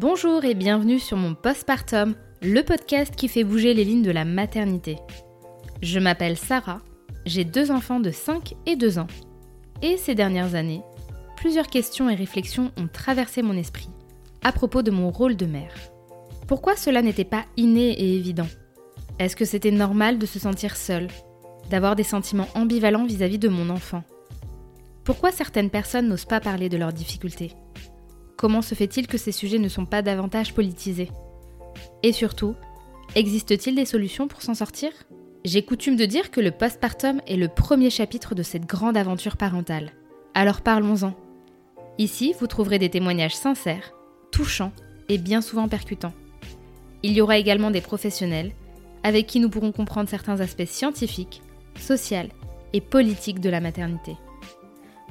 Bonjour et bienvenue sur mon postpartum, le podcast qui fait bouger les lignes de la maternité. Je m'appelle Sarah, j'ai deux enfants de 5 et 2 ans. Et ces dernières années, plusieurs questions et réflexions ont traversé mon esprit à propos de mon rôle de mère. Pourquoi cela n'était pas inné et évident? Est-ce que c'était normal de se sentir seule, d'avoir des sentiments ambivalents vis-à-vis de mon enfant? Pourquoi certaines personnes n'osent pas parler de leurs difficultés? Comment se fait-il que ces sujets ne sont pas davantage politisés Et surtout, existe-t-il des solutions pour s'en sortir J'ai coutume de dire que le postpartum est le premier chapitre de cette grande aventure parentale. Alors parlons-en. Ici, vous trouverez des témoignages sincères, touchants et bien souvent percutants. Il y aura également des professionnels avec qui nous pourrons comprendre certains aspects scientifiques, sociaux et politiques de la maternité.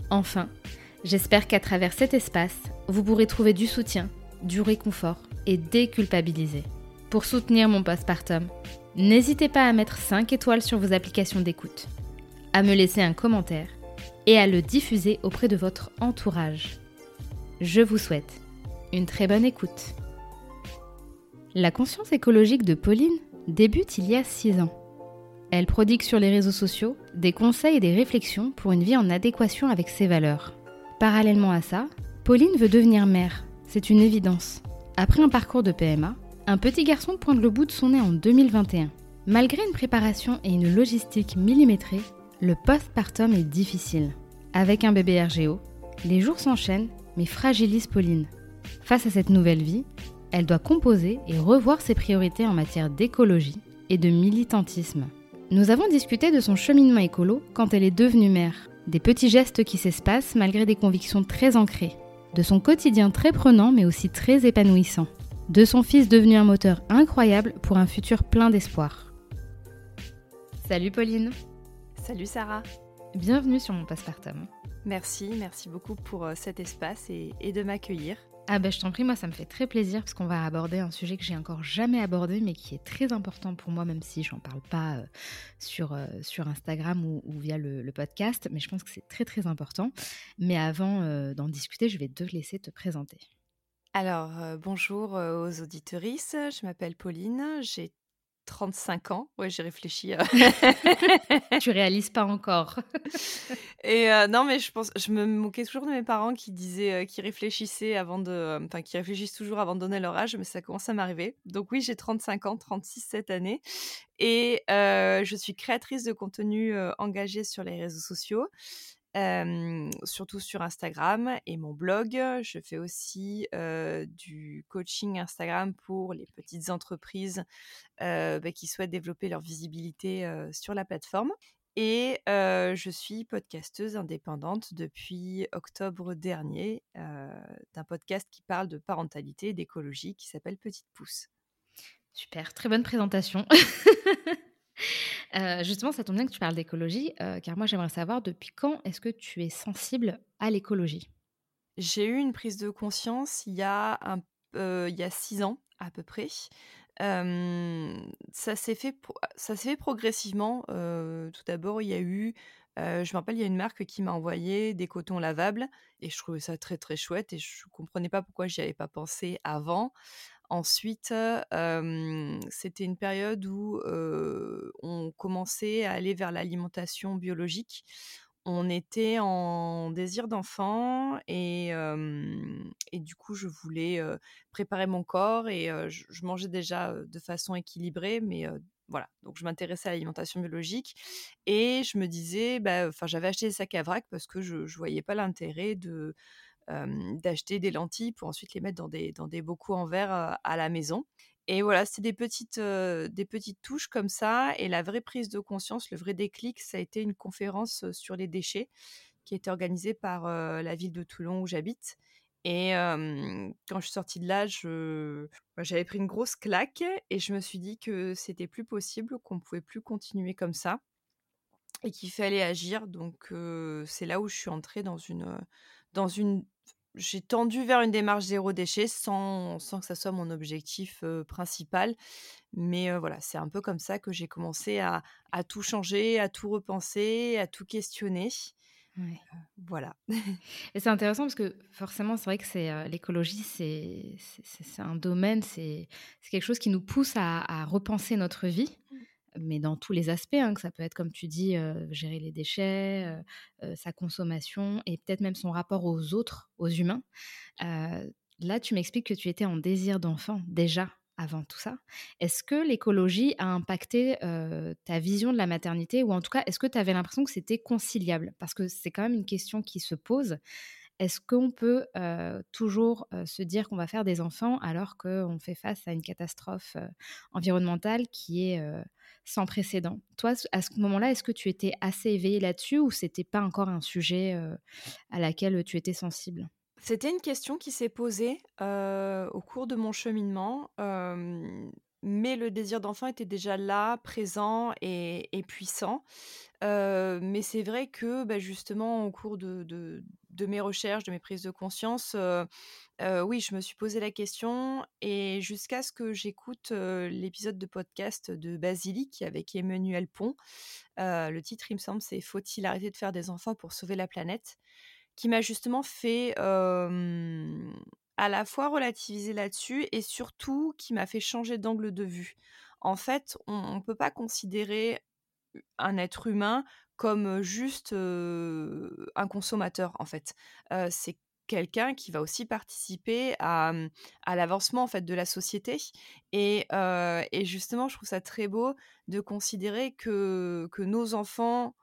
Enfin, J'espère qu'à travers cet espace, vous pourrez trouver du soutien, du réconfort et déculpabiliser. Pour soutenir mon postpartum, n'hésitez pas à mettre 5 étoiles sur vos applications d'écoute, à me laisser un commentaire et à le diffuser auprès de votre entourage. Je vous souhaite une très bonne écoute. La conscience écologique de Pauline débute il y a 6 ans. Elle prodigue sur les réseaux sociaux des conseils et des réflexions pour une vie en adéquation avec ses valeurs. Parallèlement à ça, Pauline veut devenir mère, c'est une évidence. Après un parcours de PMA, un petit garçon pointe le bout de son nez en 2021. Malgré une préparation et une logistique millimétrée, le postpartum est difficile. Avec un bébé RGO, les jours s'enchaînent mais fragilisent Pauline. Face à cette nouvelle vie, elle doit composer et revoir ses priorités en matière d'écologie et de militantisme. Nous avons discuté de son cheminement écolo quand elle est devenue mère des petits gestes qui s'espacent malgré des convictions très ancrées, de son quotidien très prenant mais aussi très épanouissant, de son fils devenu un moteur incroyable pour un futur plein d'espoir. Salut Pauline Salut Sarah Bienvenue sur mon postpartum. Merci, merci beaucoup pour euh, cet espace et, et de m'accueillir. Ah ben je t'en prie, moi ça me fait très plaisir parce qu'on va aborder un sujet que j'ai encore jamais abordé mais qui est très important pour moi même si j'en parle pas euh, sur, euh, sur Instagram ou, via le, podcast mais je pense que c'est très très important. Mais avant euh, d'en discuter, je vais te laisser te présenter. Alors bonjour aux auditorices, je m'appelle Pauline, j'ai 35 ans. Ouais, j'ai réfléchi. Euh. tu réalises pas encore. Et euh, non, mais je pense, je me moquais toujours de mes parents qui disaient, euh, qui réfléchissaient avant de, enfin, qui réfléchissent toujours avant de donner leur âge, mais ça commence à m'arriver. Donc oui, j'ai 35 ans, 36 cette année, et je suis créatrice de contenu engagé sur les réseaux sociaux surtout sur Instagram et mon blog. Je fais aussi du coaching Instagram pour les petites entreprises bah, qui souhaitent développer leur visibilité sur la plateforme. Et je suis podcasteuse indépendante depuis octobre dernier d'un podcast qui parle de parentalité et d'écologie qui s'appelle Petite Pouce. Super, très bonne présentation. Euh, justement, ça tombe bien que tu parles d'écologie, euh, car moi j'aimerais savoir depuis quand est-ce que tu es sensible à l'écologie? J'ai eu une prise de conscience il y a, un, euh, il y a six ans à peu près. ça s'est fait, fait progressivement. tout d'abord, il y a eu, je me rappelle, il y a une marque qui m'a envoyé des cotons lavables et je trouvais ça très très chouette et je comprenais pas pourquoi j'y avais pas pensé avant. Ensuite, c'était une période où on commençait à aller vers l'alimentation biologique. On était en désir d'enfant et, du coup, je voulais préparer mon corps et je, mangeais déjà de façon équilibrée, mais voilà. Donc, je m'intéressais à l'alimentation biologique et je me disais, bah, enfin, j'avais acheté des sacs à vrac parce que je ne voyais pas l'intérêt de d'acheter des lentilles pour ensuite les mettre dans des, dans des bocaux en verre à la maison. Et voilà, c'est des petites, des petites touches comme ça. Et la vraie prise de conscience, le vrai déclic, ça a été une conférence sur les déchets qui été organisée par la ville de Toulon où j'habite. Et quand je suis sortie de là, j'avais pris une grosse claque et je me suis dit que c'était plus possible, qu'on pouvait plus continuer comme ça et qu'il fallait agir. Donc c'est là où je suis entrée dans une, dans une j'ai tendu vers une démarche zéro déchet sans, sans que ça soit mon objectif principal. Mais voilà, c'est un peu comme ça que j'ai commencé à, à, tout changer, à tout repenser, à tout questionner. voilà. Et c'est intéressant parce que forcément, c'est vrai que c'est l'écologie, c'est un domaine, c'est quelque chose qui nous pousse à, repenser notre vie, mmh. Mais dans tous les aspects, hein, que ça peut être, comme tu dis, gérer les déchets, sa consommation et peut-être même son rapport aux autres, aux humains. là, tu m'expliques que tu étais en désir d'enfant déjà avant tout ça. Est-ce que l'écologie a impacté ta vision de la maternité ou en tout cas, est-ce que tu avais l'impression que c'était conciliable? Parce que c'est quand même une question qui se pose. Est-ce qu'on peut toujours se dire qu'on va faire des enfants alors qu'on fait face à une catastrophe environnementale qui est sans précédent? Toi, à ce moment-là, est-ce que tu étais assez éveillée là-dessus ou c'était pas encore un sujet à laquelle tu étais sensible? C'était une question qui s'est posée, au cours de mon cheminement, mais le désir d'enfant était déjà là, présent et puissant. mais c'est vrai que, bah, justement au cours de de mes recherches, de mes prises de conscience, oui, je me suis posé la question et jusqu'à ce que j'écoute, l'épisode de podcast de Basilic avec Emmanuel Pont. le titre, il me semble, c'est «Faut-il arrêter de faire des enfants pour sauver la planète?» qui m'a justement fait à la fois relativiser là-dessus et surtout qui m'a fait changer d'angle de vue. En fait, on ne peut pas considérer un être humain comme juste un consommateur, en fait. c'est quelqu'un qui va aussi participer à, à l'avancement en fait de la société et, et, justement je trouve ça très beau de considérer que, que nos enfants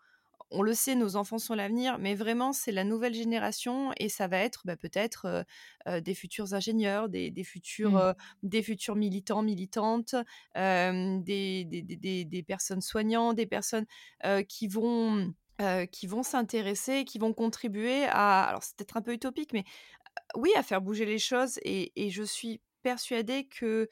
on le sait, nos enfants sont l'avenir, mais vraiment, c'est la nouvelle génération et ça va être bah, peut-être des futurs ingénieurs, des, futurs, mmh. des futurs militants, militantes, des, des, personnes soignantes, des personnes qui vont, qui vont s'intéresser, qui vont contribuer à, alors c'est peut-être un peu utopique, mais oui, à faire bouger les choses et, et je suis persuadée que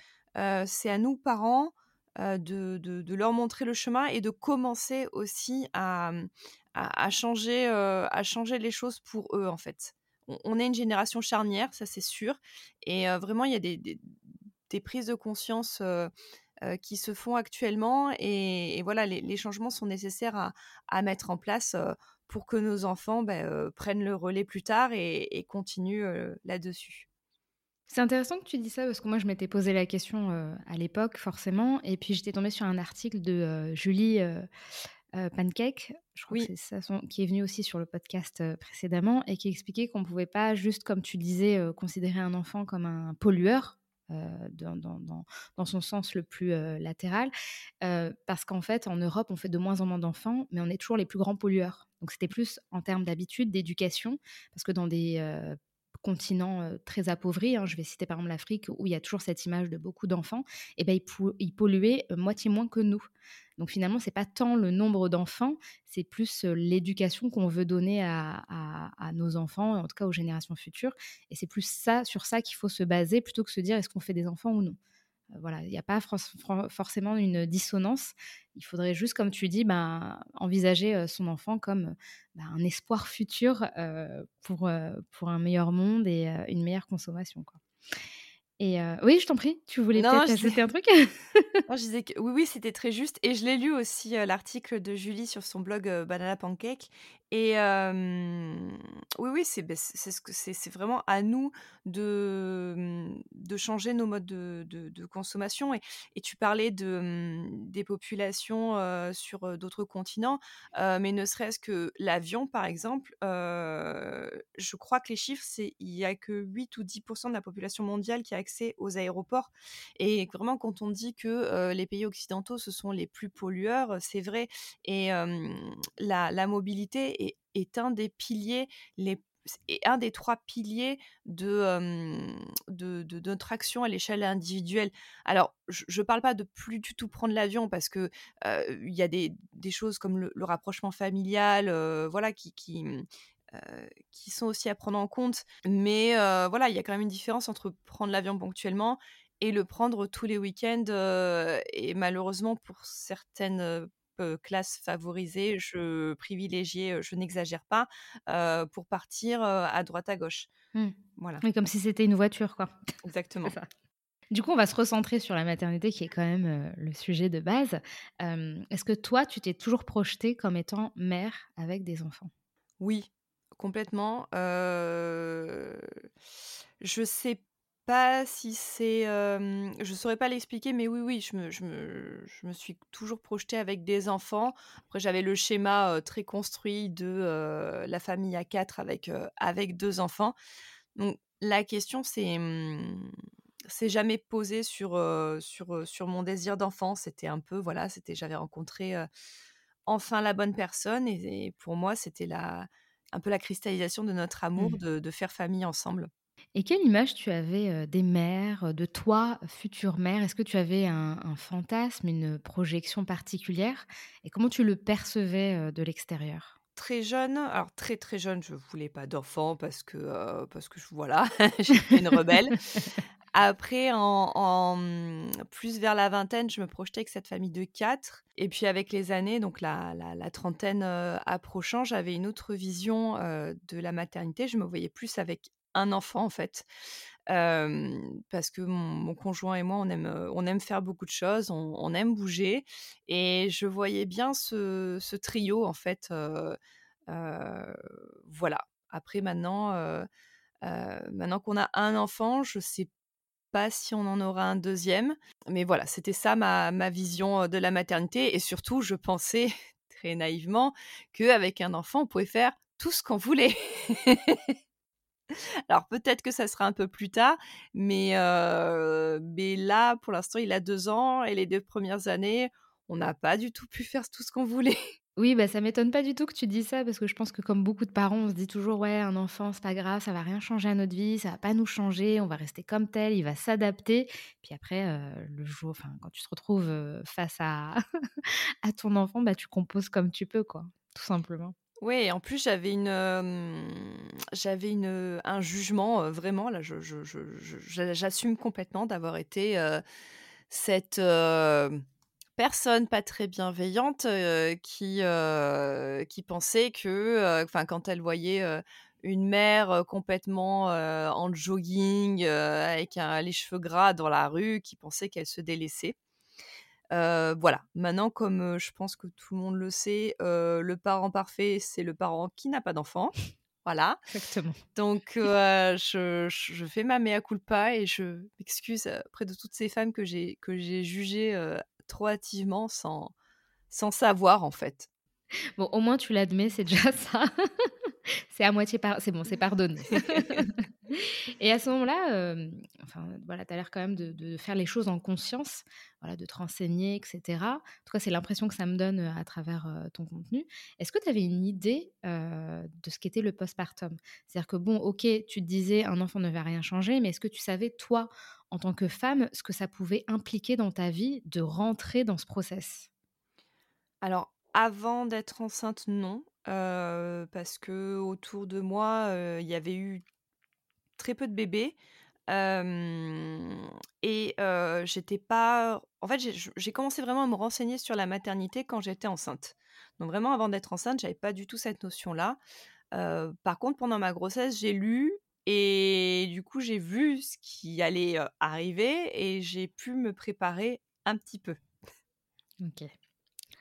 c'est à nous, parents, de, leur montrer le chemin et de commencer aussi à, mmh, à, changer, à changer les choses pour eux, en fait. On, est une génération charnière, ça c'est sûr. Et vraiment, il y a des, prises de conscience qui se font actuellement. Et, voilà, les, changements sont nécessaires à, mettre en place pour que nos enfants bah, prennent le relais plus tard et, et continuent là-dessus. C'est intéressant que tu dis ça parce que moi je m'étais posé la question à l'époque forcément et puis j'étais tombée sur un article de Julie Pancake, je crois que c'est ça son, qui est venu aussi sur le podcast précédemment et qui expliquait qu'on ne pouvait pas juste comme tu disais considérer un enfant comme un pollueur dans, dans, dans, son sens le plus latéral parce qu'en fait en Europe on fait de moins en moins d'enfants mais on est toujours les plus grands pollueurs. Donc c'était plus en termes d'habitude, d'éducation parce que dans des continent très appauvri, hein, je vais citer par exemple l'Afrique, où il y a toujours cette image de beaucoup d'enfants, et ben ils, polluaient moitié moins que nous. Donc finalement, c'est pas tant le nombre d'enfants, c'est plus l'éducation qu'on veut donner à, nos enfants, en tout cas aux générations futures. Et c'est plus ça, sur ça qu'il faut se baser, plutôt que se dire est-ce qu'on fait des enfants ou non. Voilà, il n'y a pas forcément une dissonance. Il faudrait juste, comme tu dis, ben, envisager son enfant comme ben, un espoir futur pour, pour un meilleur monde et une meilleure consommation. Quoi. Et oui, je t'en prie, tu voulais peut-être ajouter un truc? je disais que oui, oui, c'était très juste. Et je l'ai lu aussi, l'article de Julie sur son blog Banana Pancake. Et oui, oui, c'est vraiment à nous de, mmh, changer nos modes de, consommation. Et, tu parlais mmh, des populations sur d'autres continents, mais ne serait-ce que l'avion, par exemple, je crois que les chiffres, il y a que 8 ou 10% de la population mondiale qui a accès aux aéroports. Et vraiment, quand on dit que les pays occidentaux, ce sont les plus pollueurs, c'est vrai. Et la, la mobilité est, un des piliers les un des trois piliers de, de, notre action à l'échelle individuelle. Alors, je ne parle pas de plus du tout prendre l'avion parce que il y a des, choses comme le, rapprochement familial, voilà, qui, qui, mmh, qui sont aussi à prendre en compte. Mais voilà, il y a quand même une différence entre prendre l'avion ponctuellement et le prendre tous les week-ends. et malheureusement, pour certaines classe favorisée, je privilégiais, je n'exagère pas, pour partir à droite à gauche. Mmh. Voilà. Oui, comme si c'était une voiture, quoi. Exactement. Du coup, on va se recentrer sur la maternité, qui est quand même le sujet de base. Est-ce que toi, tu t'es toujours projetée comme étant mère avec des enfants? Oui, complètement. Je sais pas si c'est, hem, je saurais pas l'expliquer, mais oui, oui, je me je me je me suis toujours projetée avec des enfants. Après, j'avais le schéma, très construit de, la famille à 4 avec, avec 2 enfants. Donc la question s'est, mmh, s'est jamais posée sur, sur, sur mon désir d'enfant. C'était un peu, voilà, c'était j'avais rencontré, enfin la bonne personne et et pour moi, c'était la un peu la cristallisation de notre amour Mmh. de de faire famille ensemble. Et quelle image tu avais, heu, des mères, heu, de toi, future mère? Est-ce que tu avais un fantasme, une projection particulière? Et comment tu le percevais, heu, de l'extérieur? Très jeune, alors très, très jeune, je voulais pas d'enfant parce que, heu, parce que voilà, j'étais une rebelle. Après en plus vers la vingtaine, je me projetais avec cette famille de 4 et puis avec les années, donc la trentaine, approchant, j'avais une autre vision, de la maternité. Je me voyais plus avec un enfant, en fait, parce que mon conjoint et moi, on aime, on aime faire beaucoup de choses, on aime bouger et je voyais bien ce trio, en fait, voilà. Après maintenant, maintenant qu'on a un enfant, je sais pas si on en aura un deuxième, mais voilà, c'était ça ma ma vision, de la maternité et surtout je pensais très naïvement qu'avec un enfant, on pouvait faire tout ce qu'on voulait. Alors peut-être que ça sera un peu plus tard, mais mais là, pour l'instant, il a 2 ans et les 2 premières années, on n'a pas du tout pu faire tout ce qu'on voulait. Oui, bah, ça m'étonne pas du tout que tu dis ça parce que je pense que comme beaucoup de parents, on se dit toujours: «Ouais, un enfant, c'est pas grave, ça va rien changer à notre vie, ça va pas nous changer, on va rester comme tel, il va s'adapter». Puis après, le jour enfin, quand tu te retrouves, face à à ton enfant, bah, tu composes comme tu peux, quoi, tout simplement. Et en plus j'avais une, hem, j'avais un jugement, heu, vraiment là je je je je j'a j'assume complètement d'avoir été, heu, cette, personne pas très bienveillante, qui, pensait que, quand elle voyait, une mère, complètement, en jogging, avec les cheveux gras dans la rue, qui pensait qu'elle se délaissait. Voilà, maintenant comme, je pense que tout le monde le sait, le parent parfait, c'est le parent qui n'a pas d'enfant. Voilà, Exactement. donc je je fais ma mea culpa et je m'excuse, auprès de toutes ces femmes que j'ai que j'ai jugées, trop hâtivement sans sans savoir, en fait. Bon, au moins tu l'admets, c'est déjà ça. C'est à moitié par c'est bon, c'est pardonné. Et à ce moment-là, hem, enfin, voilà, tu as l'air quand même de de faire les choses en conscience, voilà, de te renseigner et cetera. En tout cas, c'est l'impression que ça me donne, heu, à travers, heu, ton contenu. Est-ce que tu avais une idée, heu, de ce qu'était le postpartum? C'est-à-dire que bon, OK, tu te disais: «Un enfant ne va rien changer», mais est-ce que tu savais, toi, en tant que femme, ce que ça pouvait impliquer dans ta vie de rentrer dans ce process? Alors, avant d'être enceinte, non, parce qu'autour de moi, il y avait eu très peu de bébés. Et j'étais pas en fait, j'ai commencé vraiment à me renseigner sur la maternité quand j'étais enceinte. Donc vraiment avant d'être enceinte, j'avais pas du tout cette notion-là. Par contre, pendant ma grossesse, j'ai lu et du coup, j'ai vu ce qui allait, arriver et j'ai pu me préparer un petit peu. OK.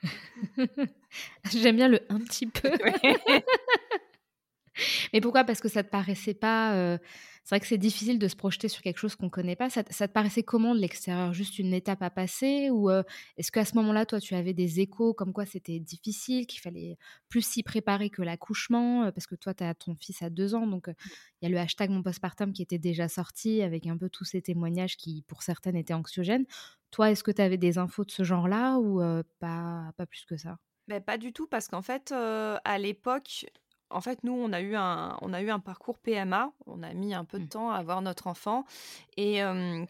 J'aime bien le «un petit peu». Mais pourquoi? Parce que ça te paraissait pas, heu c'est vrai que c'est difficile de se projeter sur quelque chose qu'on connaît pas. Ça te ça te paraissait comment de l'extérieur? Juste une étape à passer ou, heu, est-ce qu'à ce moment-là, toi, tu avais des échos comme quoi c'était difficile, qu'il fallait plus s'y préparer que l'accouchement? Heu, parce que toi, tu as ton fils à 2 ans, donc, heu, il y a le hashtag mon postpartum qui était déjà sorti avec un peu tous ces témoignages qui, pour certaines, étaient anxiogènes. Toi, est-ce que tu avais des infos de ce genre-là ou, pas pas plus que ça? Beh, pas du tout parce qu'en fait, à l'époque, en fait, nous, on a eu un on a eu un parcours PMA. On a mis un peu de Mmh. temps à avoir notre enfant et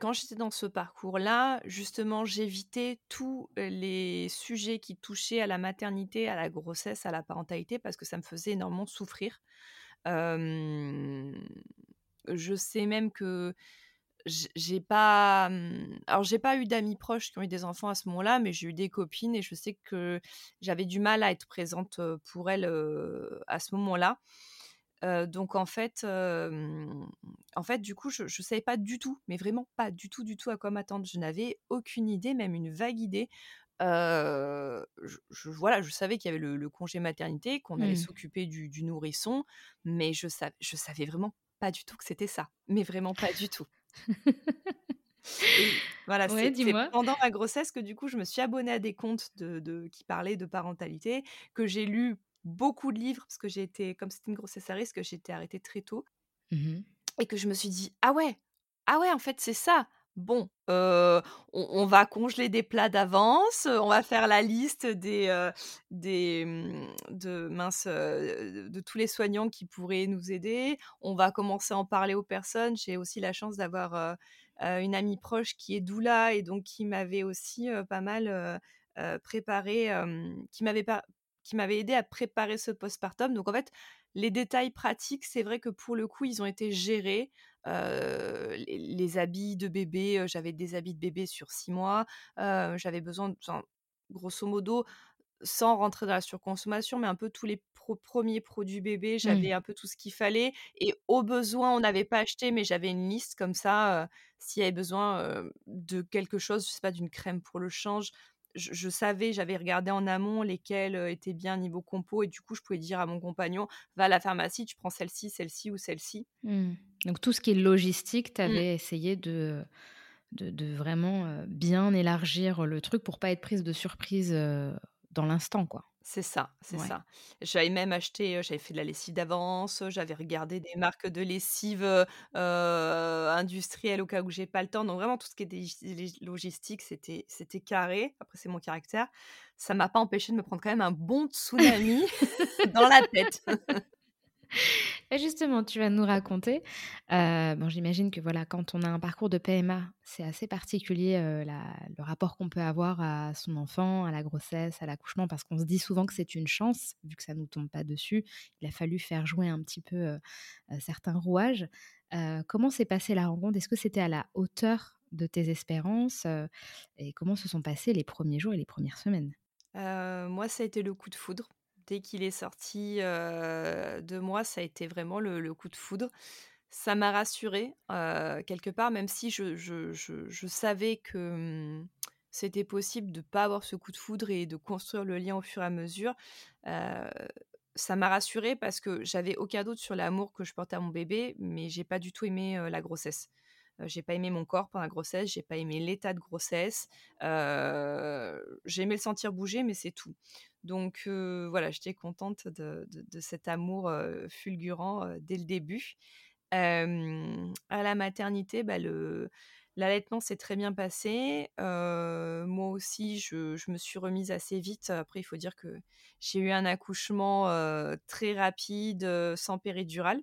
quand j'étais dans ce parcours-là, justement, j'évitais tous, les sujets qui touchaient à la maternité, à la grossesse, à la parentalité parce que ça me faisait énormément souffrir. Je sais même que j'ai pas, mmh, alors j'ai pas eu d'amis proches qui ont eu des enfants à ce moment-là, mais j'ai eu des copines et je sais que j'avais du mal à être présente, pour elles, à ce moment-là. Donc en fait, en fait, du coup, je je savais pas du tout, mais vraiment pas du tout, du tout à quoi m'attendre. Je n'avais aucune idée, même une vague idée, je, voilà, je savais qu'il y avait le, congé maternité, qu'on allait Mmh. s'occuper du, du nourrisson, mais je, sa- je savais vraiment pas du tout que c'était ça. Mais vraiment pas du tout. Et voilà, Ouais, c'est pendant ma grossesse que du coup, je me suis abonnée à des comptes de, de- qui parlaient de parentalité, que j'ai lu beaucoup de livres, parce que j'ai été, comme c'était une grossesse à risque, j'ai été arrêtée très tôt. Mmh Et que je me suis dit: «Ah ouais, ah ouais, en fait, c'est ça. Bon, heu, on va congeler des plats d'avance, on va faire la liste heu, des, mmh, de tous les soignants qui pourraient nous aider. On va commencer à en parler aux personnes». J'ai aussi la chance d'avoir, une amie proche qui est doula et donc qui m'avait aussi, pas mal, préparé, qui m'avait aidée à préparer ce postpartum. Donc en fait, les détails pratiques, c'est vrai que pour le coup, ils ont été gérés. Les les habits de bébé, j'avais des habits de bébé sur 6 mois. J'avais besoin enfin, grosso modo, sans rentrer dans la surconsommation, mais un peu tous les pro 1 produits bébé, Mmh. j'avais un peu tout ce qu'il fallait et au besoin, on n'avait pas acheté, mais j'avais une liste comme ça, heu, s'il y avait besoin, de quelque chose, je sais pas, d'une crème pour le change, je je savais, j'avais regardé en amont lesquelles, heu, étaient bien niveau compo et du coup, je pouvais dire à mon compagnon: «Va à la pharmacie, tu prends celle-ci, celle-ci ou celle-ci». Mmh. Donc tout ce qui est logistique, tu Mmh. avais essayé de de de vraiment, heu, bien élargir le truc pour pas être prise de surprise, heu, dans l'instant, quoi? C'est ça, c'est Ouais. ça. J'avais même acheté, j'avais fait de la lessive d'avance, j'avais regardé des marques de lessive, heu, industrielles au cas où j'ai pas le temps. Donc vraiment tout ce qui était lég logistique, c'était c'était carré. Après c'est mon caractère. Ça m'a pas empêché de me prendre quand même un bon tsunami dans la tête. Et justement, tu vas nous raconter, heu, bon, j'imagine que, voilà, quand on a un parcours de PMA, c'est assez particulier, la le rapport qu'on peut avoir à son enfant, à la grossesse, à l'accouchement, parce qu'on se dit souvent que c'est une chance, vu que ça nous tombe pas dessus. Il a fallu faire jouer un petit peu, heu, certains rouages. Comment s'est passée la rencontre? Est-ce que c'était à la hauteur de tes espérances, et comment se sont passés les premiers jours et les premières semaines? Moi, ça a été le coup de foudre. Dès qu'il est sorti, de moi, ça a été vraiment le coup de foudre. Ça m'a rassurée, quelque part, même si je je savais que, mmh, c'était possible de pas avoir ce coup de foudre et de construire le lien au fur et à mesure. Ça m'a rassurée parce que j'avais aucun doute sur l'amour que je portais à mon bébé, mais j'ai pas du tout aimé, la grossesse. J'ai pas aimé mon corps pendant la grossesse, j'ai pas aimé l'état de grossesse. J'ai aimé le sentir bouger, mais c'est tout. Donc voilà, j'étais contente de cet amour, fulgurant, dès le début. À la maternité, bah, l'allaitement s'est très bien passé. Moi aussi, je je me suis remise assez vite. Après, il faut dire que j'ai eu un accouchement, très rapide, sans péridurale.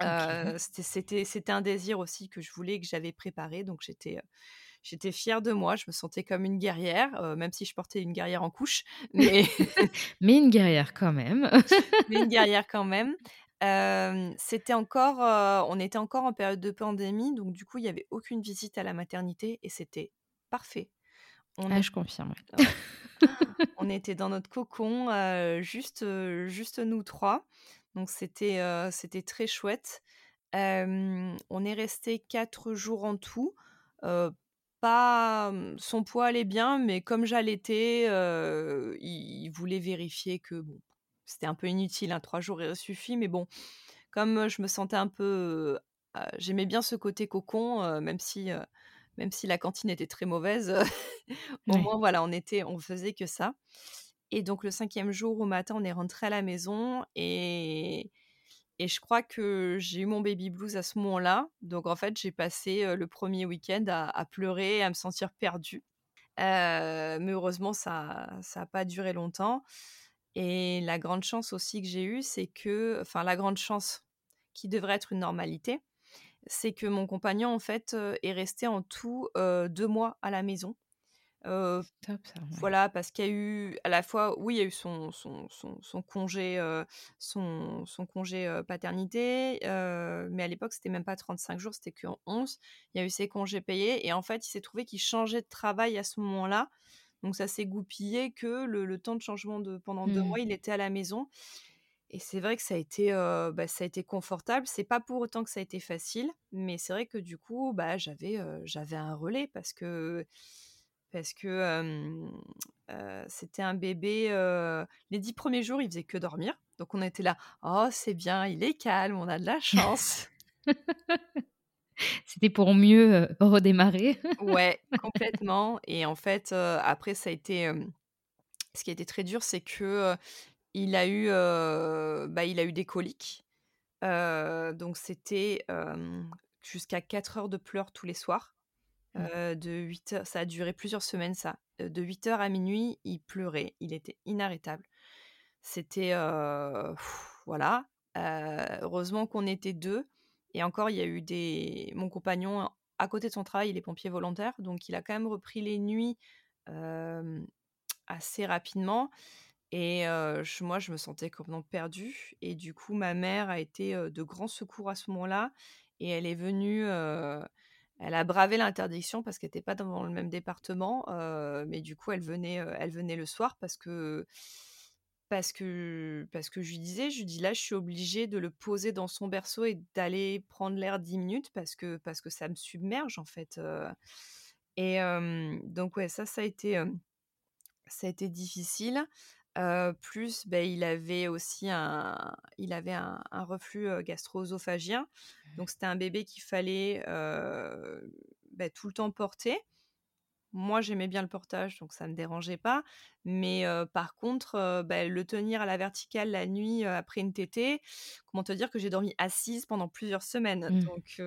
OK. Heu, c'était c'était un désir aussi que je voulais que j'avais préparé, donc j'étais, j'étais fière de moi. Je me sentais comme une guerrière, même si je portais une guerrière en couche, mais Mais une guerrière quand même. mais une guerrière quand même. C'était encore, on était encore en période de pandémie, donc du coup, il y avait aucune visite à la maternité et c'était parfait. On Ah, est je confirme, on était dans notre cocon, juste, juste nous 3. Donc c'était, très chouette. On est resté 4 jours en tout, pas, mmh, son poids allait bien, mais comme j'allaitais, il il voulait vérifier que bon, c'était un peu inutile, hein, 3 jours auraient suffi, mais bon, comme, je me sentais un peu, j'aimais bien ce côté cocon, même si, même si la cantine était très mauvaise, au moins voilà, on était on faisait que ça et donc le cinquième jour au matin, on est rentré à la maison et et je crois que j'ai eu mon baby blues à ce moment-là. Donc en fait, j'ai passé, le premier week-end à pleurer, à me sentir perdue. Heu, mais heureusement, ça ça a pas duré longtemps et la grande chance aussi que j'ai eue, c'est que enfin la grande chance qui devrait être une normalité, c'est que mon compagnon, en fait, est resté en tout, heu, 2 mois à la maison. Heu, C'est top ça, ouais. voilà, parce qu'il y a eu à la fois oui, il y a eu son son son son congé, son son congé, paternité, mais à l'époque, c'était même pas 35 jours, c'était que 11. Il y a eu ses congés payés et en fait, il s'est trouvé qu'il changeait de travail à ce moment-là, donc ça s'est goupillé que le le temps de changement de pendant 2 Mmh. mois, il était à la maison et c'est vrai que ça a été, bah, ça a été confortable. C'est pas pour autant que ça a été facile, mais c'est vrai que du coup, bah, j'avais, j'avais un relais parce que parce que c'était un bébé. les dix premiers jours, il faisait que dormir. Donc on était là, oh c'est bien, il est calme, on a de la chance. C'était pour mieux redémarrer. ouais, complètement. Et en fait, après, ça a été. ce qui a été très dur, c'est que il a eu, bah, il a eu des coliques. donc c'était jusqu'à 4 heures de pleurs tous les soirs. Mmh. de 8 heures, ça a duré plusieurs semaines ça. de 8 heures à minuit, il pleurait, il était inarrêtable. C'était voilà. heureusement qu'on était deux. Et encore, il y a eu des. Mon compagnon, à côté de son travail, il est pompier volontaire, donc il a quand même repris les nuits assez rapidement. Et moi, je me sentais complètement perdue. Et du coup, ma mère a été de grand secours à ce moment-là. Et elle est venue, elle a bravé l'interdiction parce qu'elle n'était pas dans le même département. mais du coup, elle venait, le soir parce que je lui disais, je lui dis là, je suis obligée de le poser dans son berceau et d'aller prendre l'air 10 minutes parce que, ça me submerge en fait. Et donc ouais, ça, ça a été difficile. Plus, ben, il avait aussi un, il avait un, reflux gastro-œsophagien. Donc c'était un bébé qu'il fallait ben, tout le temps porter. Moi, j'aimais bien le portage, donc ça ne me dérangeait pas. Mais par contre, bah, le tenir à la verticale la nuit après une tétée, comment te dire que j'ai dormi assise pendant plusieurs semaines. Mmh. Donc,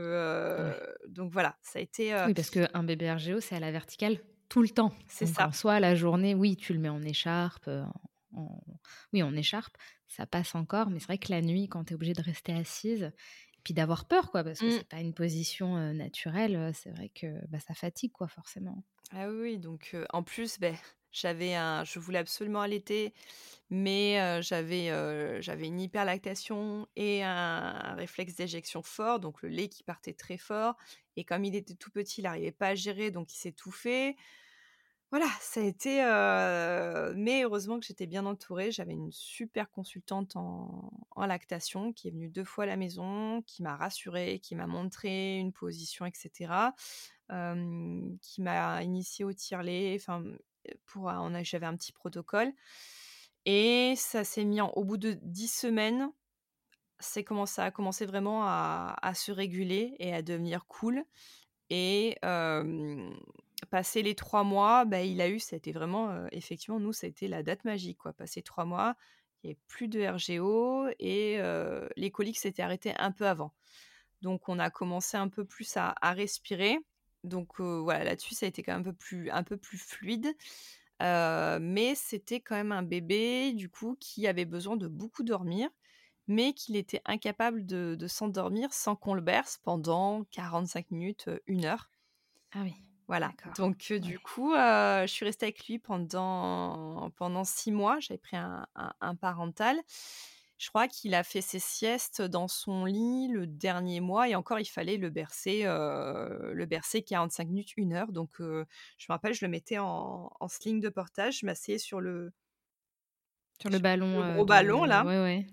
donc voilà, ça a été. Oui, parce qu'un bébé RGO, c'est à la verticale tout le temps. C'est ça. En soi, la journée, oui, tu le mets en écharpe. Oui, en écharpe, ça passe encore. Mais c'est vrai que la nuit, quand tu es obligée de rester assise, puis d'avoir peur, quoi, parce que mmh. c'est pas une position naturelle, c'est vrai que bah, ça fatigue, quoi, forcément. Ah oui, donc en plus, ben, j'avais un, je voulais absolument allaiter, mais j'avais j'avais une hyperlactation et un, réflexe d'éjection fort, donc le lait qui partait très fort. Et comme il était tout petit, il n'arrivait pas à gérer, donc il s'étouffait. Voilà, ça a été. mais heureusement que j'étais bien entourée. J'avais une super consultante en, lactation qui est venue deux fois à la maison, qui m'a rassurée, qui m'a montré une position, etc. qui m'a initiée au tire-lait. Enfin, pour, j'avais un petit protocole. Et ça s'est mis au bout de dix semaines. C'est ça a commencé vraiment à, se réguler et à devenir cool. Et passer les trois mois, bah, il a eu, c'était vraiment, effectivement, nous, été la date magique, quoi. Passer trois mois, il n'y avait plus de RGO et les coliques s'étaient arrêtés un peu avant. Donc, on a commencé un peu plus à, respirer. Donc, voilà, là-dessus, ça a été quand même un peu plus, un peu plus fluide. mais c'était quand même un bébé, du coup, qui avait besoin de beaucoup dormir, mais qu'il était incapable de, de s'endormir sans qu'on le berce pendant 45 minutes, une heure. Ah oui. Voilà. Donc, du coup, je suis restée avec lui pendant, pendant six mois. J'avais pris un, parental. Je crois qu'il a fait ses siestes dans son lit le dernier mois et encore, il fallait le bercer, le bercer 45 minutes, une heure. Donc, je me rappelle, je le mettais en, en sling de portage. Je m'asseyais sur le, sur le ballon. Le gros ballon, là. Ouais, ouais.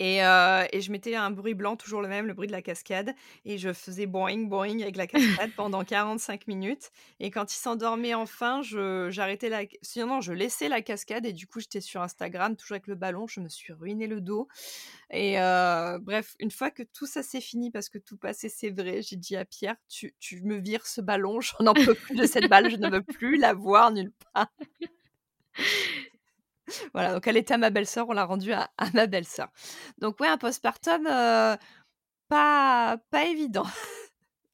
Et, et, je mettais un bruit blanc, toujours le même, le bruit de la cascade. Et je faisais boing, boing avec la cascade pendant 45 minutes. Et quand il s'endormait enfin, j'arrêtais la... Sinon, je laissais la cascade. Et du coup, j'étais sur Instagram, toujours avec le ballon. Je me suis ruiné le dos. Et bref, une fois que tout ça s'est fini, parce que tout passé, c'est vrai, j'ai dit à Pierre, tu, tu me vires ce ballon, j'en en peux plus de cette balle, je ne veux plus la voir nulle part. voilà, donc elle était à ma belle-sœur, on l'a rendue à, ma belle-sœur. Donc ouais, un postpartum euh, pas, pas évident.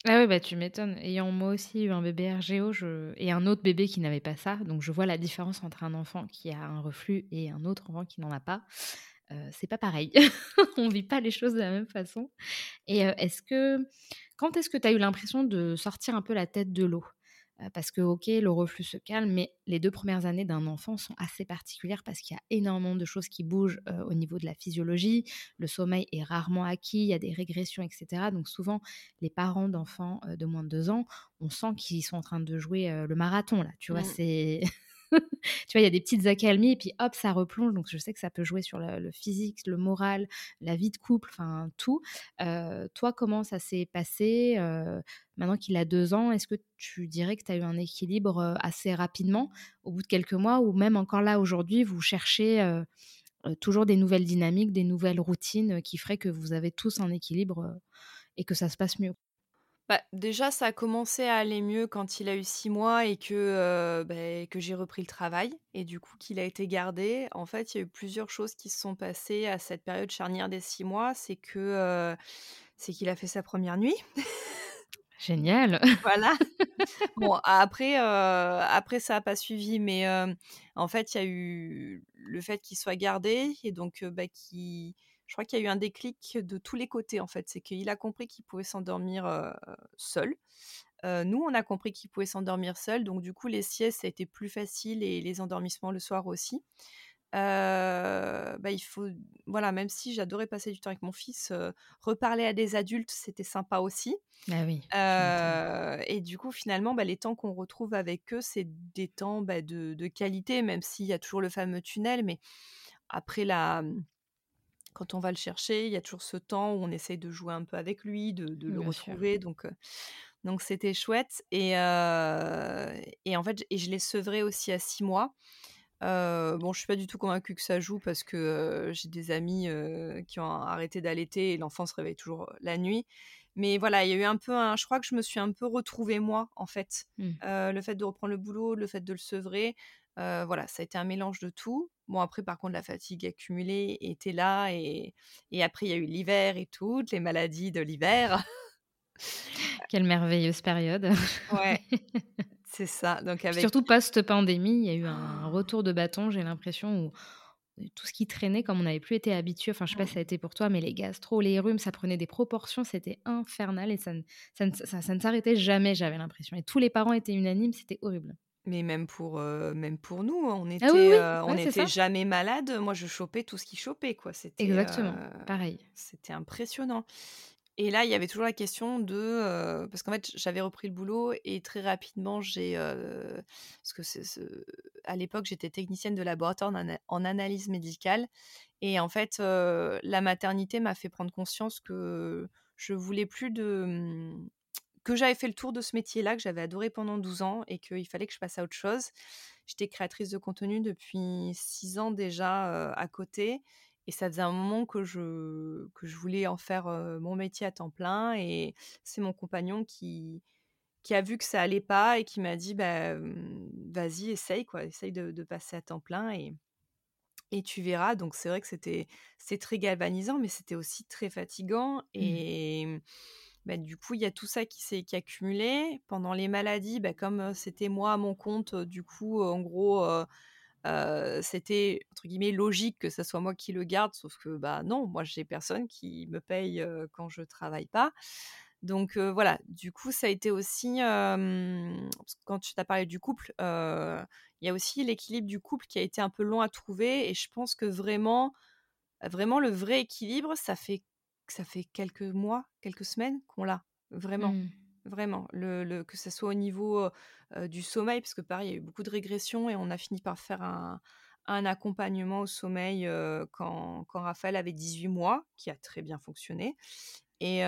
Ah oui, bah tu m'étonnes. Ayant moi aussi eu un bébé RGO et un autre bébé qui n'avait pas ça, donc je vois la différence entre un enfant qui a un reflux et un autre enfant qui n'en a pas. Euh, c'est pas pareil. On vit pas les choses de la même façon. Et euh, est-ce que quand est-ce que tu as eu l'impression de sortir un peu la tête de l'eau? Parce que, ok, le reflux se calme, mais les deux premières années d'un enfant sont assez particulières parce qu'il y a énormément de choses qui bougent au niveau de la physiologie. Le sommeil est rarement acquis, il y a des régressions, etc. Donc souvent, les parents d'enfants de moins de deux ans, on sent qu'ils sont en train de jouer le marathon, là. Tu vois, mmh. c'est... tu vois, il y a des petites accalmies et puis hop, ça replonge. Donc, je sais que ça peut jouer sur le, physique, le moral, la vie de couple, enfin, tout. toi, comment ça s'est passé Maintenant qu'il a deux ans, est-ce que tu dirais que tu as eu un équilibre assez rapidement au bout de quelques mois ou même encore là aujourd'hui, vous cherchez toujours des nouvelles dynamiques, des nouvelles routines qui feraient que vous avez tous un équilibre et que ça se passe mieux? Bah, déjà, ça a commencé à aller mieux quand il a eu six mois et que, bah, que j'ai repris le travail et du coup qu'il a été gardé. En fait, il y a eu plusieurs choses qui se sont passées à cette période charnière des six mois. C'est que, c'est qu'il a fait sa première nuit. Génial! Voilà. Bon, après, après ça a pas suivi, mais en fait, il y a eu le fait qu'il soit gardé et donc bah, qui je crois qu'il y a eu un déclic de tous les côtés en fait. C'est qu'il a compris qu'il pouvait s'endormir seul. nous, on a compris qu'il pouvait s'endormir seul, donc du coup, les siestes, ça a été plus facile et les endormissements le soir aussi. bah, il faut, voilà, même si j'adorais passer du temps avec mon fils, reparler à des adultes, c'était sympa aussi. Ah oui. et du coup, finalement, bah, les temps qu'on retrouve avec eux, c'est des temps bah, de, de, qualité, même s'il y a toujours le fameux tunnel, mais après la quand on va le chercher, il y a toujours ce temps où on essaye de jouer un peu avec lui, de, le retrouver. Donc, donc c'était chouette. Et, et en fait, et je l'ai sevré aussi à six mois. bon, je suis pas du tout convaincue que ça joue parce que j'ai des amis qui ont arrêté d'allaiter et l'enfant se réveille toujours la nuit. Mais voilà, il y a eu un peu un. Je crois que je me suis un peu retrouvée moi, en fait. Mmh. le fait de reprendre le boulot, le fait de le sevrer, voilà, ça a été un mélange de tout. Bon, après, par contre, la fatigue accumulée était là. Et, et après, il y a eu l'hiver et toutes les maladies de l'hiver. Quelle merveilleuse période. Ouais, c'est ça. Donc avec... Surtout post-pandémie, il y a eu un retour de bâton, j'ai l'impression, où tout ce qui traînait, comme on n'avait plus été habitué, enfin, je sais pas si ça a été pour toi, mais les gastro, les rhumes, ça prenait des proportions, c'était infernal et ça ça, ça ne s'arrêtait jamais, j'avais l'impression. Et tous les parents étaient unanimes, c'était horrible. Mais même pour, même pour nous, hein, on Ah était, on n'était jamais malade. Moi, je chopais tout ce qui chopait, quoi. C'était, Exactement, pareil. c'était impressionnant. Et là, il y avait toujours la question de, parce qu'en fait, j'avais repris le boulot et très rapidement, j'ai, parce que à l'époque, j'étais technicienne de laboratoire en, analyse médicale, et en fait, la maternité m'a fait prendre conscience que je voulais plus de, que j'avais fait le tour de ce métier-là, que j'avais adoré pendant 12 ans et qu'il fallait que je passe à autre chose. J'étais créatrice de contenu depuis 6 ans déjà à côté et ça faisait un moment que je, que je voulais en faire mon métier à temps plein et c'est mon compagnon qui, qui a vu que ça allait pas et qui m'a dit bah, vas-y, essaye, quoi, essaye de, passer à temps plein et, et tu verras. Donc c'est vrai que c'était très galvanisant, mais c'était aussi très fatigant. Mmh. Bah, du coup, il y a tout ça qui s'est qui a cumulé. Pendant les maladies, bah, comme c'était moi à mon compte, du coup, en gros, c'était entre guillemets logique que ce soit moi qui le garde, sauf que bah non, moi j'ai personne qui me paye quand je travaille pas. Donc voilà, du coup, ça a été aussi, quand tu t'as parlé du couple, il y a aussi l'équilibre du couple qui a été un peu long à trouver, et je pense que vraiment, vraiment le vrai équilibre, ça fait ça fait quelques mois, quelques semaines qu'on l'a, vraiment. Mmh. Vraiment, le, que ce soit au niveau du sommeil, parce que pareil, il y a eu beaucoup de régressions et on a fini par faire un, accompagnement au sommeil quand, quand, Raphaël avait 18 mois, qui a très bien fonctionné. Et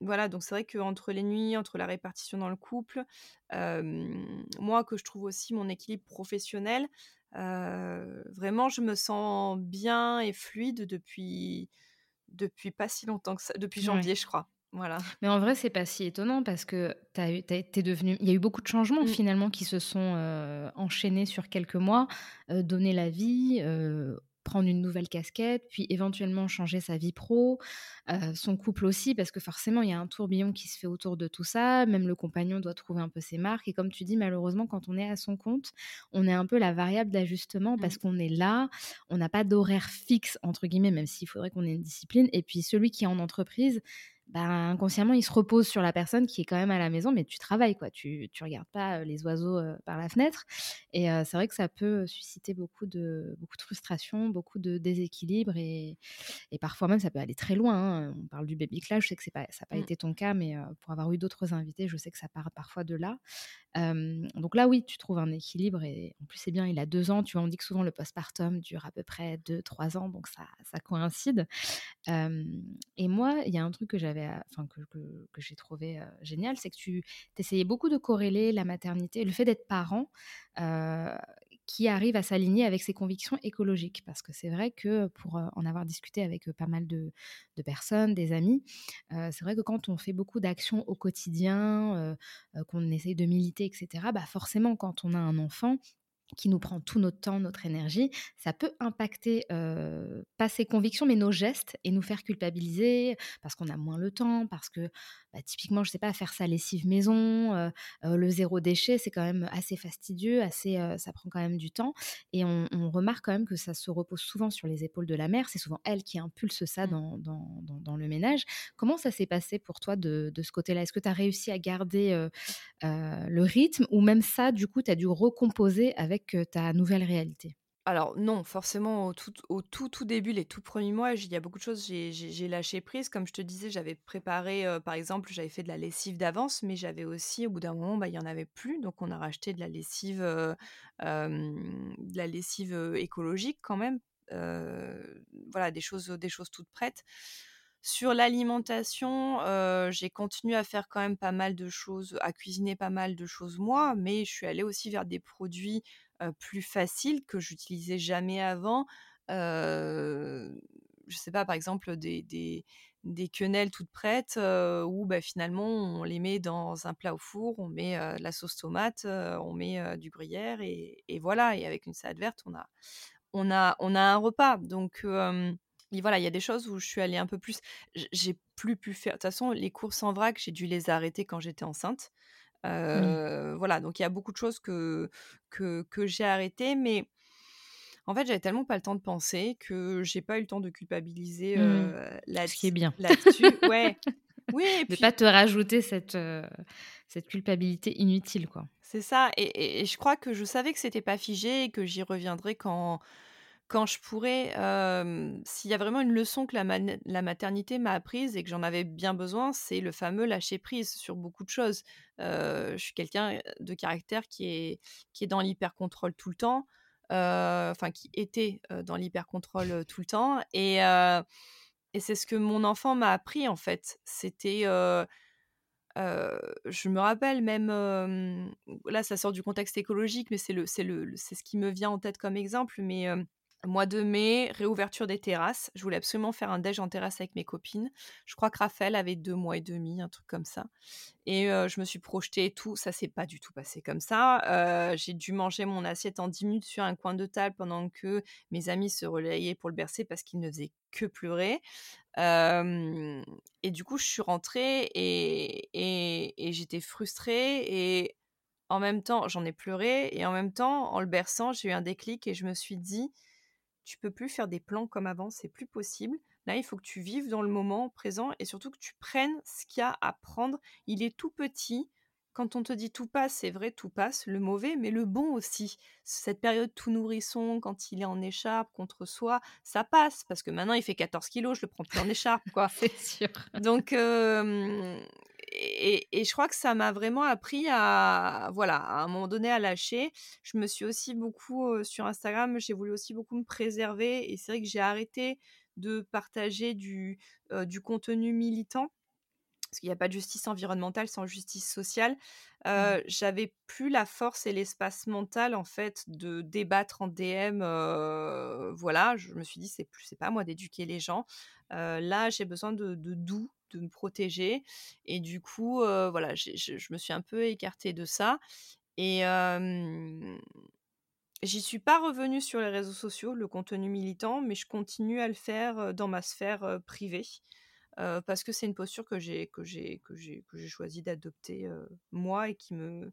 voilà, donc c'est vrai qu'entre les nuits, entre la répartition dans le couple, moi que je trouve aussi mon équilibre professionnel, vraiment je me sens bien et fluide depuis depuis pas si longtemps que ça, depuis janvier, je crois. Voilà. Mais en vrai, c'est pas si étonnant parce que été devenu. Il y a eu beaucoup de changements mmh. finalement qui se sont enchaînés sur quelques mois, donner la vie, prendre une nouvelle casquette, puis éventuellement changer sa vie pro, euh, son couple aussi, parce que forcément, il y a un tourbillon qui se fait autour de tout ça. Même le compagnon doit trouver un peu ses marques. Et comme tu dis, malheureusement, quand on est à son compte, on est un peu la variable d'ajustement parce mmh. qu'on est là, on n'a pas d'horaire fixe, entre guillemets, même s'il faudrait qu'on ait une discipline. Et puis celui qui est en entreprise, ben, inconsciemment, il se repose sur la personne qui est quand même à la maison, mais tu travailles, quoi. Tu ne regardes pas les oiseaux par la fenêtre. Et c'est vrai que ça peut susciter beaucoup de, beaucoup de frustration, beaucoup de déséquilibre. Et, et parfois même, ça peut aller très loin. Hein. On parle du baby clash, je sais que pas, ça n'a pas mmh. été ton cas, mais pour avoir eu d'autres invités, je sais que ça part parfois de là. Donc là, oui, tu trouves un équilibre. Et en plus, c'est bien, il a deux ans. Tu vois, on dit que souvent le postpartum dure à peu près deux, trois ans. Donc ça, ça coïncide. et moi, il y a un truc que j'avais enfin que, que, j'ai trouvé génial, c'est que tu essayais beaucoup de corréler la maternité, le fait d'être parent, qui arrive à s'aligner avec ses convictions écologiques. Parce que c'est vrai que pour en avoir discuté avec pas mal de, personnes, des amis, c'est vrai que quand on fait beaucoup d'actions au quotidien, qu'on essaye de militer, etc., bah forcément, quand on a un enfant, qui nous prend tout notre temps, notre énergie, ça peut impacter pas ses convictions, mais nos gestes et nous faire culpabiliser parce qu'on a moins le temps, parce que bah, typiquement, je sais pas, faire sa lessive maison, le zéro déchet, c'est quand même assez fastidieux, assez, ça prend quand même du temps. Et on, remarque quand même que ça se repose souvent sur les épaules de la mère. C'est souvent elle qui impulse ça mmh. dans, dans, dans, le ménage. Comment ça s'est passé pour toi de, de ce côté-là? Est-ce que tu as réussi à garder le rythme ou même ça, du coup, tu as dû recomposer avec ta nouvelle réalité? Alors non, forcément au tout tout, début, les tout premiers mois, il y a beaucoup de choses, j'ai lâché prise. Comme je te disais, j'avais préparé, par exemple, j'avais fait de la lessive d'avance, mais j'avais aussi au bout d'un moment, bah, il y en avait plus, donc on a racheté de la lessive, de la lessive, écologique quand même. voilà, des choses, des choses toutes prêtes. Sur l'alimentation, j'ai continué à faire quand même pas mal de choses, à cuisiner pas mal de choses moi, mais je suis allée aussi vers des produits plus facile que j'utilisais jamais avant. je sais pas, par exemple, des, des, des quenelles toutes prêtes où bah, finalement on les met dans un plat au four, on met de la sauce tomate, on met du gruyère et, voilà. Et avec une salade verte, on a, on a, on a un repas. Donc voilà, il y a des choses où je suis allée un peu plus. J'ai plus pu faire. De toute façon, les courses en vrac, j'ai dû les arrêter quand j'étais enceinte. Voilà, donc il y a beaucoup de choses que, que, que j'ai arrêtées, mais en fait, j'avais tellement pas le temps de penser que j'ai pas eu le temps de culpabiliser mmh. là, Ce qui est bien. là-dessus. ouais. Oui, et puis... pas te rajouter cette, cette culpabilité inutile, quoi. C'est ça, et, et, je crois que je savais que c'était pas figé et que j'y reviendrai quand, quand je pourrais, s'il y a vraiment une leçon que la, maternité m'a apprise et que j'en avais bien besoin, c'est le fameux lâcher prise sur beaucoup de choses. je suis quelqu'un de caractère qui est, qui est dans l'hyper-contrôle tout le temps, enfin qui était dans l'hyper-contrôle tout le temps. Et, et c'est ce que mon enfant m'a appris en fait. C'était... je me rappelle même, là ça sort du contexte écologique, mais c'est le, le, ce qui me vient en tête comme exemple. Mais Mois de mai, réouverture des terrasses. Je voulais absolument faire un déj en terrasse avec mes copines. Je crois que Raphaël avait deux mois et demi, un truc comme ça. Et je me suis projetée et tout. Ça s'est pas du tout passé comme ça. j'ai dû manger mon assiette en 10 minutes sur un coin de table pendant que mes amis se relayaient pour le bercer parce qu'il ne faisait que pleurer. et du coup, je suis rentrée et, et j'étais frustrée. Et en même temps, j'en ai pleuré. Et en même temps, en le berçant, j'ai eu un déclic et je me suis dit tu peux plus faire des plans comme avant, c'est plus possible. Là, il faut que tu vives dans le moment présent et surtout que tu prennes ce qu'il y a à prendre. Il est tout petit. Quand on te dit tout passe, c'est vrai, tout passe, le mauvais, mais le bon aussi. Cette période tout nourrisson, quand il est en écharpe contre soi, ça passe, parce que maintenant il fait 14 kilos, je le prends plus en écharpe, quoi. c'est sûr. Donc, et, je crois que ça m'a vraiment appris à, voilà, à un moment donné à lâcher. Je me suis aussi beaucoup sur Instagram, j'ai voulu aussi beaucoup me préserver et c'est vrai que j'ai arrêté de partager du, du contenu militant parce qu'il n'y a pas de justice environnementale sans justice sociale. Mmh. J'avais plus la force et l'espace mental en fait de débattre en DM. voilà, je me suis dit c'est plus c'est pas moi d'éduquer les gens. là, j'ai besoin de, de doux, de me protéger. Et du coup, voilà, je me suis un peu écartée de ça. Et j'y suis pas revenue sur les réseaux sociaux, le contenu militant, mais je continue à le faire dans ma sphère privée. parce que c'est une posture que j'ai que j'ai que j'ai que j'ai choisi d'adopter moi et qui me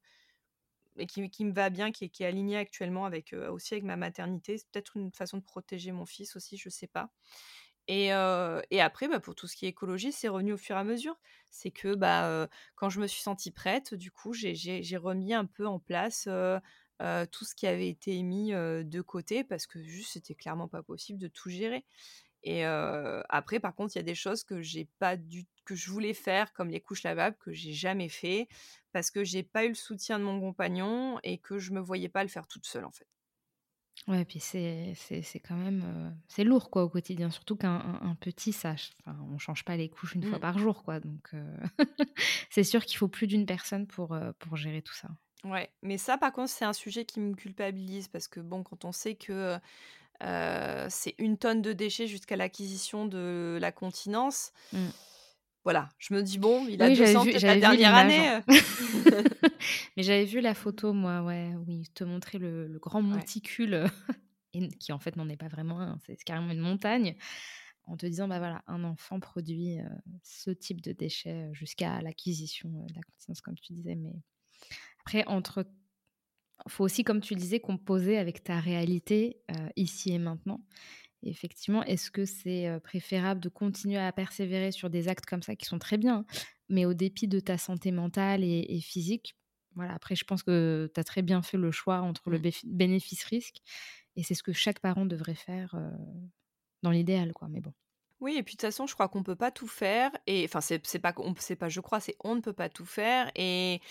et qui, qui, me va bien, qui qui est alignée actuellement avec aussi avec ma maternité. C'est peut-être une façon de protéger mon fils aussi, je sais pas. Et, après, bah, pour tout ce qui est écologie, c'est revenu au fur et à mesure. C'est que bah, quand je me suis sentie prête, du coup, j'ai remis un peu en place tout ce qui avait été mis de côté parce que juste, c'était clairement pas possible de tout gérer. Et après, par contre, il y a des choses que j'ai pas du que je voulais faire, comme les couches lavables, que j'ai jamais fait parce que j'ai pas eu le soutien de mon compagnon et que je me voyais pas le faire toute seule, en fait. Ouais, puis c'est c'est quand même, c'est lourd quoi au quotidien, surtout qu'un petit sache. enfin, on change pas les couches une fois Mmh. par jour quoi, donc c'est sûr qu'il faut plus d'une personne pour, pour gérer tout ça. Ouais, mais ça par contre, c'est un sujet qui me culpabilise parce que bon, quand on sait que, c'est une tonne de déchets jusqu'à l'acquisition de la continence, Mmh. Voilà, je me dis: «Bon, il a Oui, j'avais 200 vu peut-être la dernière année, hein. heu». Mais j'avais vu la photo moi, ouais, où il te montrait le le grand monticule, qui en fait n'en est pas vraiment un, c'est carrément une montagne, en te disant: «Bah voilà, un enfant produit, heu, ce type de déchets jusqu'à l'acquisition, de la continence», comme tu disais. Mais après entre faut aussi, comme tu disais, composer avec ta réalité, ici et maintenant. Effectivement, est-ce que c'est, préférable de continuer à persévérer sur des actes comme ça qui sont très bien, mais au dépit de ta santé mentale et et physique? Voilà, après je pense que tu as très bien fait le choix entre le Mmh. bénéfice-risque et c'est ce que chaque parent devrait faire, dans l'idéal quoi, mais bon. Oui et puis de toute façon, je crois qu'on peut pas tout faire et enfin, c'est pas pas je crois, c'est on ne peut pas tout faire et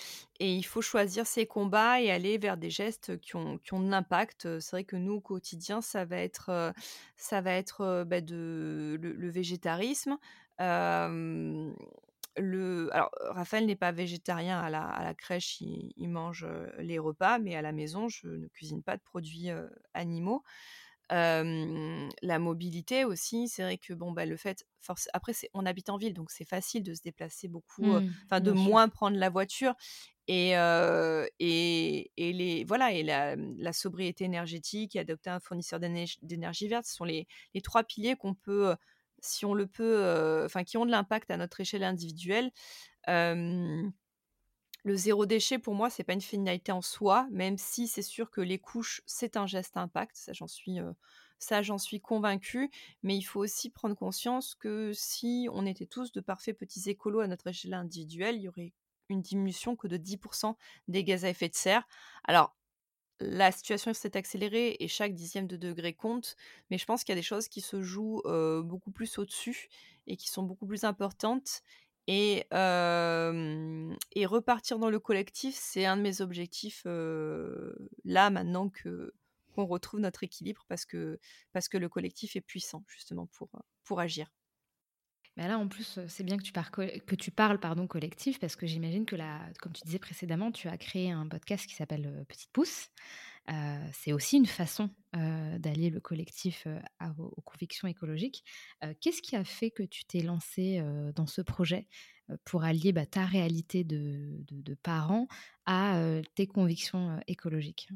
et il faut choisir ses combats et aller vers des gestes qui ont qui ont de l'impact. C'est vrai que nous, au quotidien, ça va être, heu, ça va être, heu, bah, de le végétarisme, le alors Raphaël n'est pas végétarien à la à la crèche, il mange, heu, les repas, mais à la maison, je ne cuisine pas de produits, animaux. La mobilité aussi, c'est vrai que bon, bah, le fait force après c'est on habite en ville, donc c'est facile de se déplacer beaucoup, Mmh, enfin de sûr. moins prendre la voiture et et et les voilà et la, mmh, la sobriété énergétique et adopter un fournisseur d'énergie verte, ce sont les les 3 piliers qu'on peut, si on le peut, enfin qui ont de l'impact à notre échelle individuelle. Le zéro déchet pour moi, c'est pas une finalité en soi, même si c'est sûr que les couches, c'est un geste impact, ça j'en suis, convaincue, mais il faut aussi prendre conscience que si on était tous de parfaits petits écolos à notre échelle individuelle, il y aurait une diminution que de 10% des gaz à effet de serre. Alors, la situation s'est accélérée et chaque dixième de degré compte, mais je pense qu'il y a des choses qui se jouent, beaucoup plus au-dessus et qui sont beaucoup plus importantes et repartir dans le collectif, c'est un de mes objectifs, là, maintenant que qu'on retrouve notre équilibre parce que parce que le collectif est puissant justement pour, pour agir. Bah, là, en plus, c'est bien que tu que tu parles, pardon, collectif parce que j'imagine que là, comme tu disais précédemment, tu as créé un podcast qui s'appelle, Petite Pousse. C'est aussi une façon, d'allier le collectif, aux convictions écologiques. Qu'est-ce qui a fait que tu t'es lancée, heu, dans ce projet, pour allier, bah, ta réalité de de parent à, tes convictions, écologiques?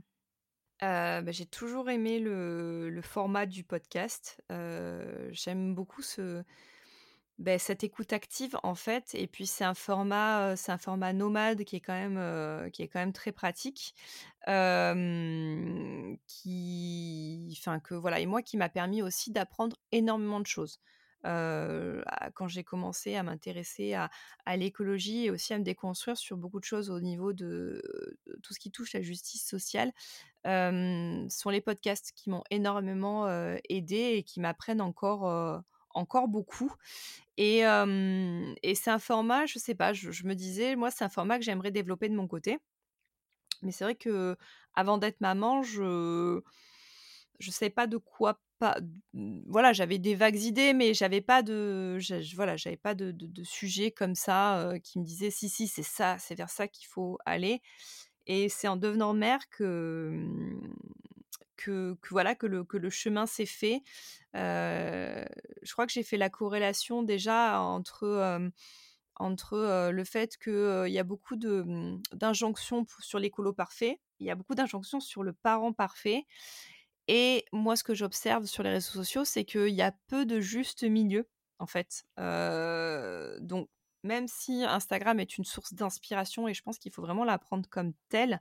Bah, j'ai toujours aimé le format du podcast. J'aime beaucoup ce beh, cette écoute active, en fait et puis c'est un format, c'est un format nomade qui est quand même, qui est quand même très pratique. Qui enfin que voilà et moi qui m'a permis aussi d'apprendre énormément de choses. Quand j'ai commencé à m'intéresser à l'écologie et aussi à me déconstruire sur beaucoup de choses au niveau de tout ce qui touche la justice sociale. Sont les podcasts qui m'ont énormément, heu, aidée et qui m'apprennent encore, encore beaucoup et c'est un format, je sais pas, je me disais, moi, c'est un format que j'aimerais développer de mon côté. Mais c'est vrai qu'avant d'être maman, je je savais pas de quoi pas mmh, voilà, j'avais des vagues idées, mais j'avais pas de voilà, j'avais pas de de sujet comme ça, qui me disait: «Si, si, c'est ça, c'est vers ça qu'il faut aller» et c'est en devenant mère que, mmh, que voilà, que le chemin s'est fait. Heu, je crois que j'ai fait la corrélation déjà entre, entre, heu, le fait que, heu, il y a beaucoup mmh, d'injonctions sur l'écolo parfait. Il y a beaucoup d'injonctions sur le parent parfait et moi, ce que j'observe sur les réseaux sociaux, c'est qu'il y a peu de juste milieu, en fait. Donc même si Instagram est une source d'inspiration et je pense qu'il faut vraiment la prendre comme telle,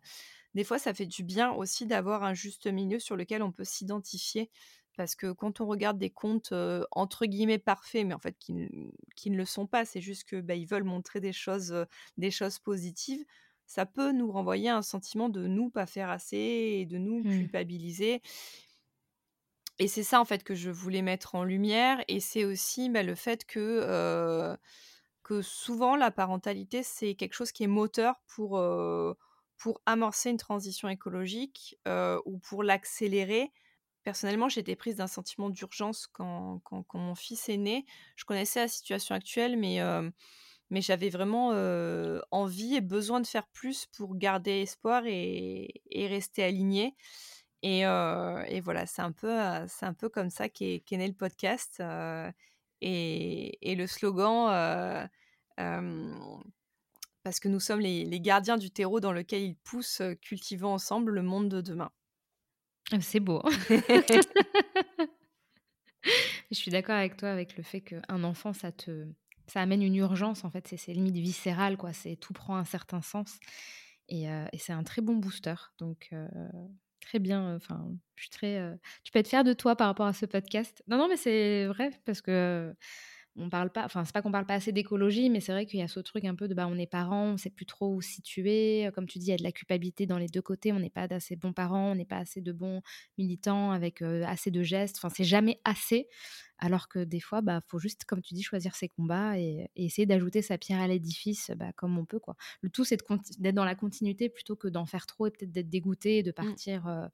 des fois, ça fait du bien aussi d'avoir un juste milieu sur lequel on peut s'identifier Parce que quand on regarde des comptes entre guillemets parfaits, mais en fait qui, ne le sont pas, c'est juste que bah, ils veulent montrer des choses, des choses positives, ça peut nous renvoyer un sentiment de nous pas faire assez et de nous mmh. culpabiliser. Et c'est ça en fait que je voulais mettre en lumière, et c'est aussi bah, le fait que que souvent la parentalité c'est quelque chose qui est moteur pour pour amorcer une transition écologique ou pour l'accélérer Personnellement, j'étais prise d'un sentiment d'urgence quand, mon fils est né. Je connaissais la situation actuelle, mais, mais j'avais vraiment envie et besoin de faire plus pour garder espoir et, rester alignée. Et, voilà, c'est un, peu, c'est un peu comme ça qu'est, né le podcast. Et, le slogan, parce que nous sommes les, les, gardiens du terreau dans lequel il pousse, cultivant ensemble le monde de demain. Ah, c'est beau. Je suis d'accord avec toi avec le fait qu'un enfant, ça te, ça amène une urgence en fait. C'est limite viscéral quoi. C'est tout prend un certain sens et, euh, et c'est un très bon booster. Donc euh, très bien. Enfin, je suis très. Euh, tu peux être fier de toi par rapport à ce podcast? Non non mais c'est vrai parce que on parle pas, enfin c'est pas qu'on parle pas assez d'écologie, mais c'est vrai qu'il y a ce truc un peu de bah on est parents, on sait plus trop où situer. Comme tu dis, il y a de la culpabilité dans les deux côtés. On n'est pas d'assez bons parents, on n'est pas assez de bons militants avec assez de gestes. Enfin c'est jamais assez. Alors que des fois, bah faut juste, comme tu dis, choisir ses combats et, essayer d'ajouter sa pierre à l'édifice, bah, comme on peut quoi. Le tout c'est d'être dans la continuité plutôt que d'en faire trop et peut-être d'être dégoûté et de mmh. partir.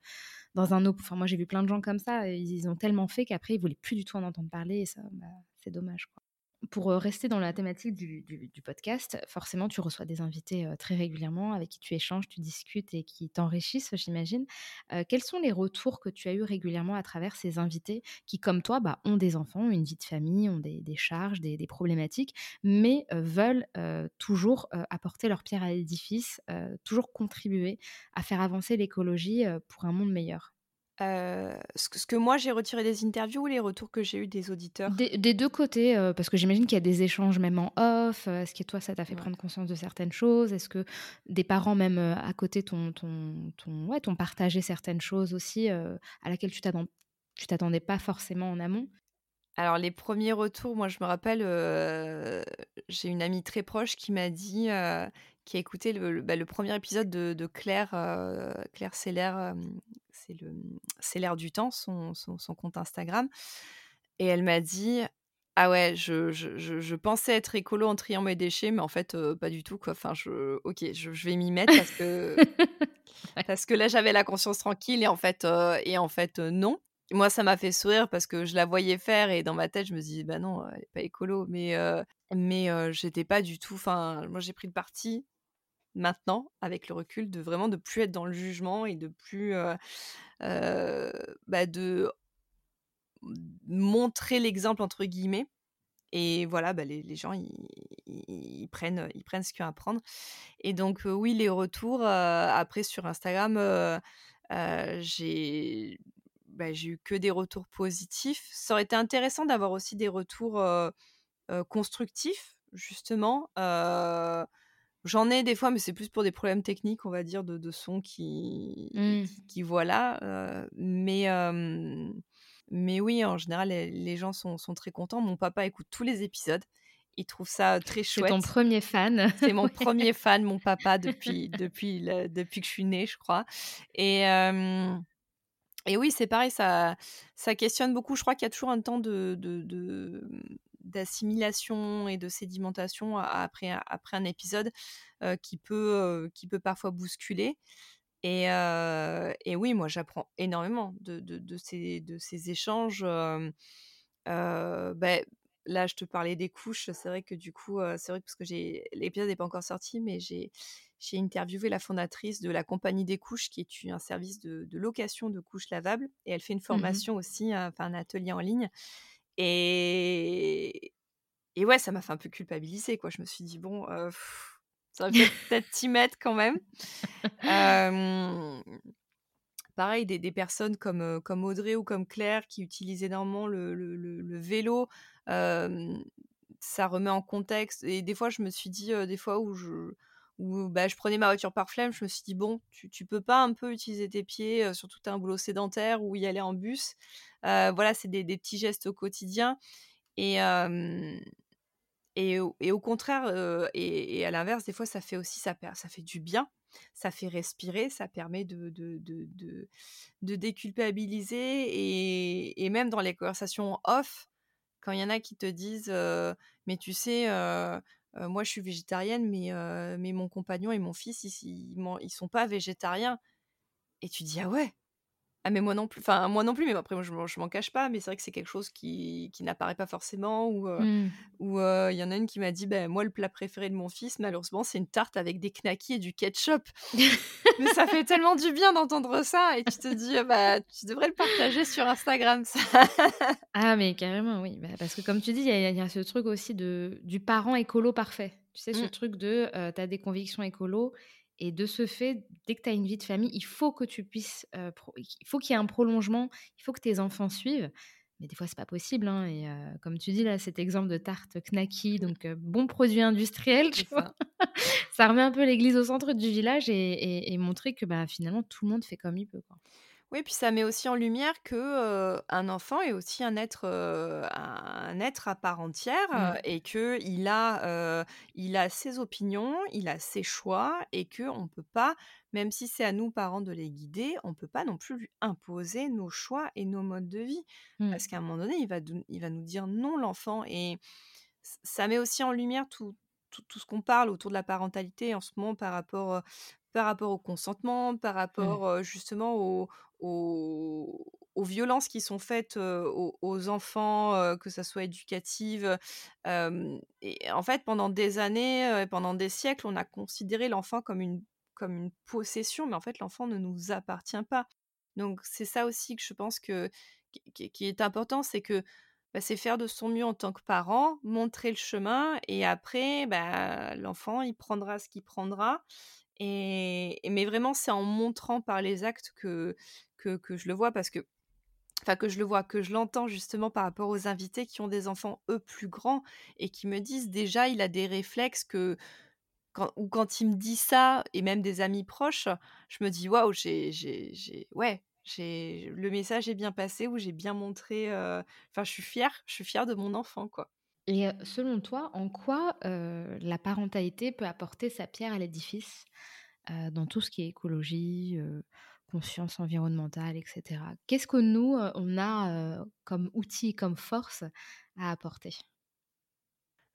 dans un autre. Enfin, moi, j'ai vu plein de gens comme ça. Ils ont tellement fait qu'après, ils voulaient plus du tout en entendre parler. Et ça, bah, c'est dommage. Quoi. Pour rester dans la thématique du, podcast, forcément, tu reçois des invités très régulièrement avec qui tu échanges, tu discutes et qui t'enrichissent, j'imagine. quels sont les retours que tu as eu régulièrement à travers ces invités qui, comme toi, bah, ont des enfants, une vie de famille, ont des, charges, des, problématiques, mais veulent toujours apporter leur pierre à l'édifice, toujours contribuer à faire avancer l'écologie pour un monde meilleur? Ce que moi j'ai retiré des interviews ou les retours que j'ai eu des auditeurs? Des deux côtés, parce que j'imagine qu'il y a des échanges même en off. est-ce que toi, ça t'a fait prendre conscience de certaines choses? Est-ce que des parents même, à côté t'ont ouais, partagé certaines choses aussi, à laquelle tu tu t'attendais pas forcément en amont? Alors les premiers retours, moi je me rappelle, j'ai une amie très proche qui m'a dit, qui a écouté le bah, premier épisode de Claire, Claire Seller, c'est le c'est l'air du temps, son, son, compte Instagram. Et elle m'a dit ah ouais, je, je, je, pensais être écolo en triant mes déchets, mais en fait, pas du tout. Quoi. Enfin, je, ok, je, vais m'y mettre parce que, parce que là, j'avais la conscience tranquille et en fait, et en fait non. Moi, ça m'a fait sourire parce que je la voyais faire et dans ma tête, je me dis, bah non, elle n'est pas écolo. Mais, mais j'étais pas du tout. Enfin, moi, j'ai pris le parti maintenant, avec le recul, de vraiment de plus être dans le jugement et de plus bah, de montrer l'exemple entre guillemets. Et voilà, bah, les, gens, ils, prennent, ils prennent ce qu'il y à prendre. Et donc, oui, les retours, après sur Instagram, j'ai bah, eu que des retours positifs. Ça aurait été intéressant d'avoir aussi des retours constructifs, justement. J'en ai des fois, mais c'est plus pour des problèmes techniques, on va dire, de, son qui, mmh. qui, voilà. mais, mais oui, en général, les, gens sont, très contents. Mon papa écoute tous les épisodes. Il trouve ça très chouette. C'est ton premier fan. c'est mon premier fan, mon papa, depuis, depuis, depuis que je suis née, je crois. Et, et oui, c'est pareil, ça, ça questionne beaucoup. Je crois qu'il y a toujours un temps de, de, d'assimilation et de sédimentation après, après un épisode qui, peut, qui peut parfois bousculer. Et, et oui, moi, j'apprends énormément de, de, de, ces, de ces échanges. Euh, là, je te parlais des couches. C'est vrai que du coup, c'est vrai que parce que j'ai l'épisode n'est pas encore sorti, mais j'ai j'ai interviewé la fondatrice de la compagnie des couches, qui est un service de, location de couches lavables, et elle fait une mmh formation aussi, enfin un atelier en ligne. Et et ouais, ça m'a fait un peu culpabiliser, quoi. Je me suis dit bon, ça va peut-être t'y mettre quand même. pareil, des, des, personnes comme, comme Audrey ou comme Claire qui utilisent énormément le, le, le, vélo, ça remet en contexte. Et des fois, je me suis dit, des fois où je, où bah, je prenais ma voiture par flemme, je me suis dit, bon, tu, tu peux pas un peu utiliser tes pieds, surtout tu as un boulot sédentaire ou y aller en bus. Voilà, c'est des, petits gestes au quotidien. Et, et, au contraire, et, à l'inverse, des fois, ça fait aussi ça, ça fait du bien. Ça fait respirer, ça permet de, de, de, de, déculpabiliser. Et, même dans les conversations off, quand il y en a qui te disent Mais tu sais, moi je suis végétarienne, mais, mais mon compagnon et mon fils, ils, ils, ils sont pas végétariens. Et tu dis Ah ouais ah mais moi non plus, enfin moi non plus, mais après moi je, je m'en cache pas, mais c'est vrai que c'est quelque chose qui, qui n'apparaît pas forcément. Ou mmh. ou il y en a une qui m'a dit, ben moi le plat préféré de mon fils, malheureusement, c'est une tarte avec des knackis et du ketchup. mais ça fait tellement du bien d'entendre ça, et tu te dis, bah tu devrais le partager sur Instagram. Ça. ah mais carrément oui, bah, parce que comme tu dis, il y, y, a ce truc aussi de du parent écolo parfait. Tu sais, ce mmh. truc de, tu as des convictions écolo et de ce fait, dès que tu as une vie de famille, il faut que tu puisses, il faut qu'il y ait un prolongement, il faut que tes enfants suivent. Mais des fois, c'est pas possible. Hein, et comme tu dis là, cet exemple de tarte knacky, donc bon produit industriel, tu vois, ça. remet un peu l'église au centre du village et, montrer que bah, finalement tout le monde fait comme il peut. Quoi. Oui, puis ça met aussi en lumière que un enfant est aussi un être, un être à part entière mmh. et que il a, il a ses opinions, il a ses choix et que on peut pas, même si c'est à nous parents de les guider, on peut pas non plus lui imposer nos choix et nos modes de vie. Mmh. Parce qu'à un moment donné, il va, il va nous dire non l'enfant et ça met aussi en lumière tout, tout, tout ce qu'on parle autour de la parentalité en ce moment par rapport, par rapport au consentement, par mmh. rapport justement aux, aux, violences qui sont faites aux, enfants, que ça soit éducative. et en fait, pendant des années, pendant des siècles, on a considéré l'enfant comme une, comme une possession, mais en fait, l'enfant ne nous appartient pas. Donc, c'est ça aussi que je pense que qui, est important, c'est que bah, c'est faire de son mieux en tant que parent, montrer le chemin, et après, bah, l'enfant, il prendra ce qu'il prendra. Et, mais vraiment, c'est en montrant par les actes que, que, je le vois parce que enfin je le vois, que je l'entends justement par rapport aux invités qui ont des enfants eux plus grands et qui me disent déjà il a des réflexes que quand, ou quand il me dit ça et même des amis proches, je me dis waouh j'ai j'ai ouais j'ai le message est bien passé ou j'ai bien montré enfin je suis fière je suis fière de mon enfant quoi. Et selon toi, en quoi la parentalité peut apporter sa pierre à l'édifice dans tout ce qui est écologie, conscience environnementale, etc. Qu'est-ce que nous, on a comme outil, comme force à apporter?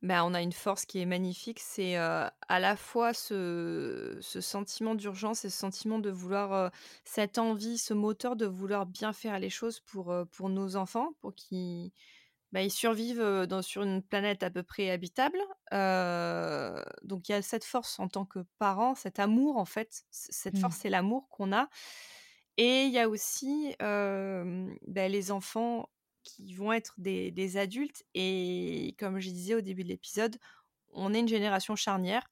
Ben, on a une force qui est magnifique, c'est à la fois ce, sentiment d'urgence et ce sentiment de vouloir, cette envie, ce moteur de vouloir bien faire les choses pour, pour nos enfants, pour qu'ils bah, ils survivent dans, sur une planète à peu près habitable. donc il y a cette force en tant que parent, cet amour en fait. Cette mmh. force, c'est l'amour qu'on a. Et il y a aussi bah, les enfants qui vont être des, des, adultes. Et comme je disais au début de l'épisode, on est une génération charnière.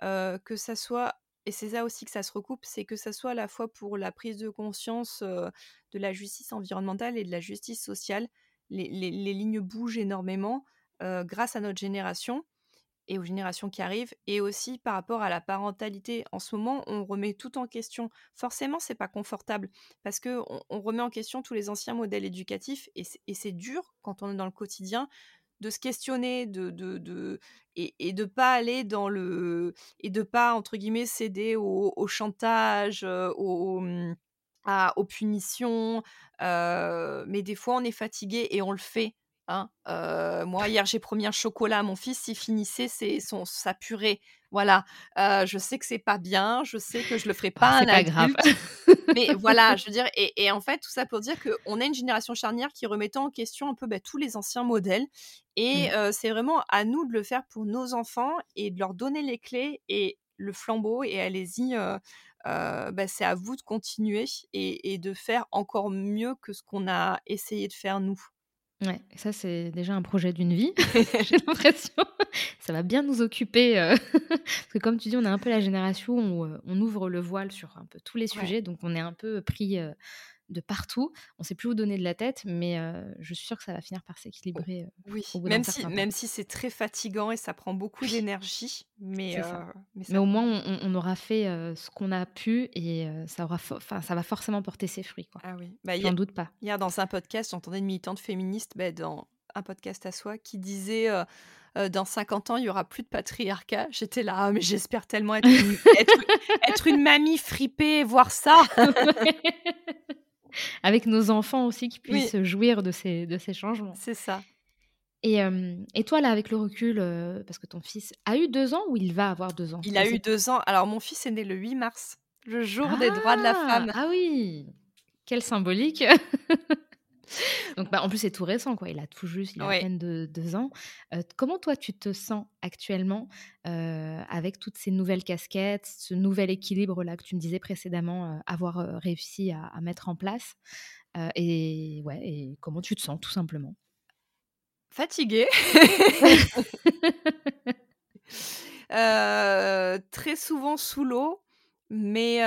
que ça soit, et c'est ça aussi que ça se recoupe, c'est que ça soit à la fois pour la prise de conscience de la justice environnementale et de la justice sociale les, lignes bougent énormément grâce à notre génération et aux générations qui arrivent, et aussi par rapport à la parentalité. En ce moment, on remet tout en question. Forcément, c'est pas confortable parce que on, remet en question tous les anciens modèles éducatifs, et c'est dur quand on est dans le quotidien de se questionner, de, de, et, et, de pas aller dans le et de pas entre guillemets céder au, chantage, au, aux punitions, mais des fois on est fatigué et on le fait. Hein. moi hier j'ai promis un chocolat à mon fils, il finissait son sa purée. Voilà, je sais que c'est pas bien, je sais que je le ferai pas. c'est pas grave. mais voilà, je veux dire, et, en fait tout ça pour dire qu'on a une génération charnière qui remettait en question un peu bah, tous les anciens modèles, et mmh. c'est vraiment à nous de le faire pour nos enfants et de leur donner les clés et le flambeau et allez-y bah, c'est à vous de continuer et, de faire encore mieux que ce qu'on a essayé de faire nous. Ouais, ça c'est déjà un projet d'une vie, j'ai l'impression. Ça va bien nous occuper. Parce que comme tu dis, on est un peu la génération où on ouvre le voile sur un peu tous les sujets, donc on est un peu pris de partout. On sait plus où donner de la tête, mais je suis sûre que ça va finir par s'équilibrer. oui, même si, même si c'est très fatigant et ça prend beaucoup d'énergie, mais, mais, au moins on, aura fait ce qu'on a pu et ça aura, ça va forcément porter ses fruits. Quoi. Ah oui, bah, j'en doute pas. Hier dans un podcast, j'entendais une militante féministe bah, dans un podcast à soi qui disait dans 50 ans, il y aura plus de patriarcat. J'étais là, «Ah, mais j'espère tellement être une, être, une mamie fripée voir ça. Avec nos enfants aussi qui puissent jouir de ces, de ces changements. C'est ça. Et, et, toi, là, avec le recul, parce que ton fils a eu deux ans ou il va avoir deux ans? Il a eu deux ans. Alors, mon fils est né le 8 mars, le jour des droits de la ah! femme. Ah oui Quelle symbolique Donc, bah, en plus, c'est tout récent, quoi. Il a tout juste, il a à peine de, deux ans. comment toi, tu te sens actuellement avec toutes ces nouvelles casquettes, ce nouvel équilibre-là que tu me disais précédemment avoir réussi à, mettre en place et, ouais, et comment tu te sens, tout simplement? Fatiguée. très souvent sous l'eau. Mais,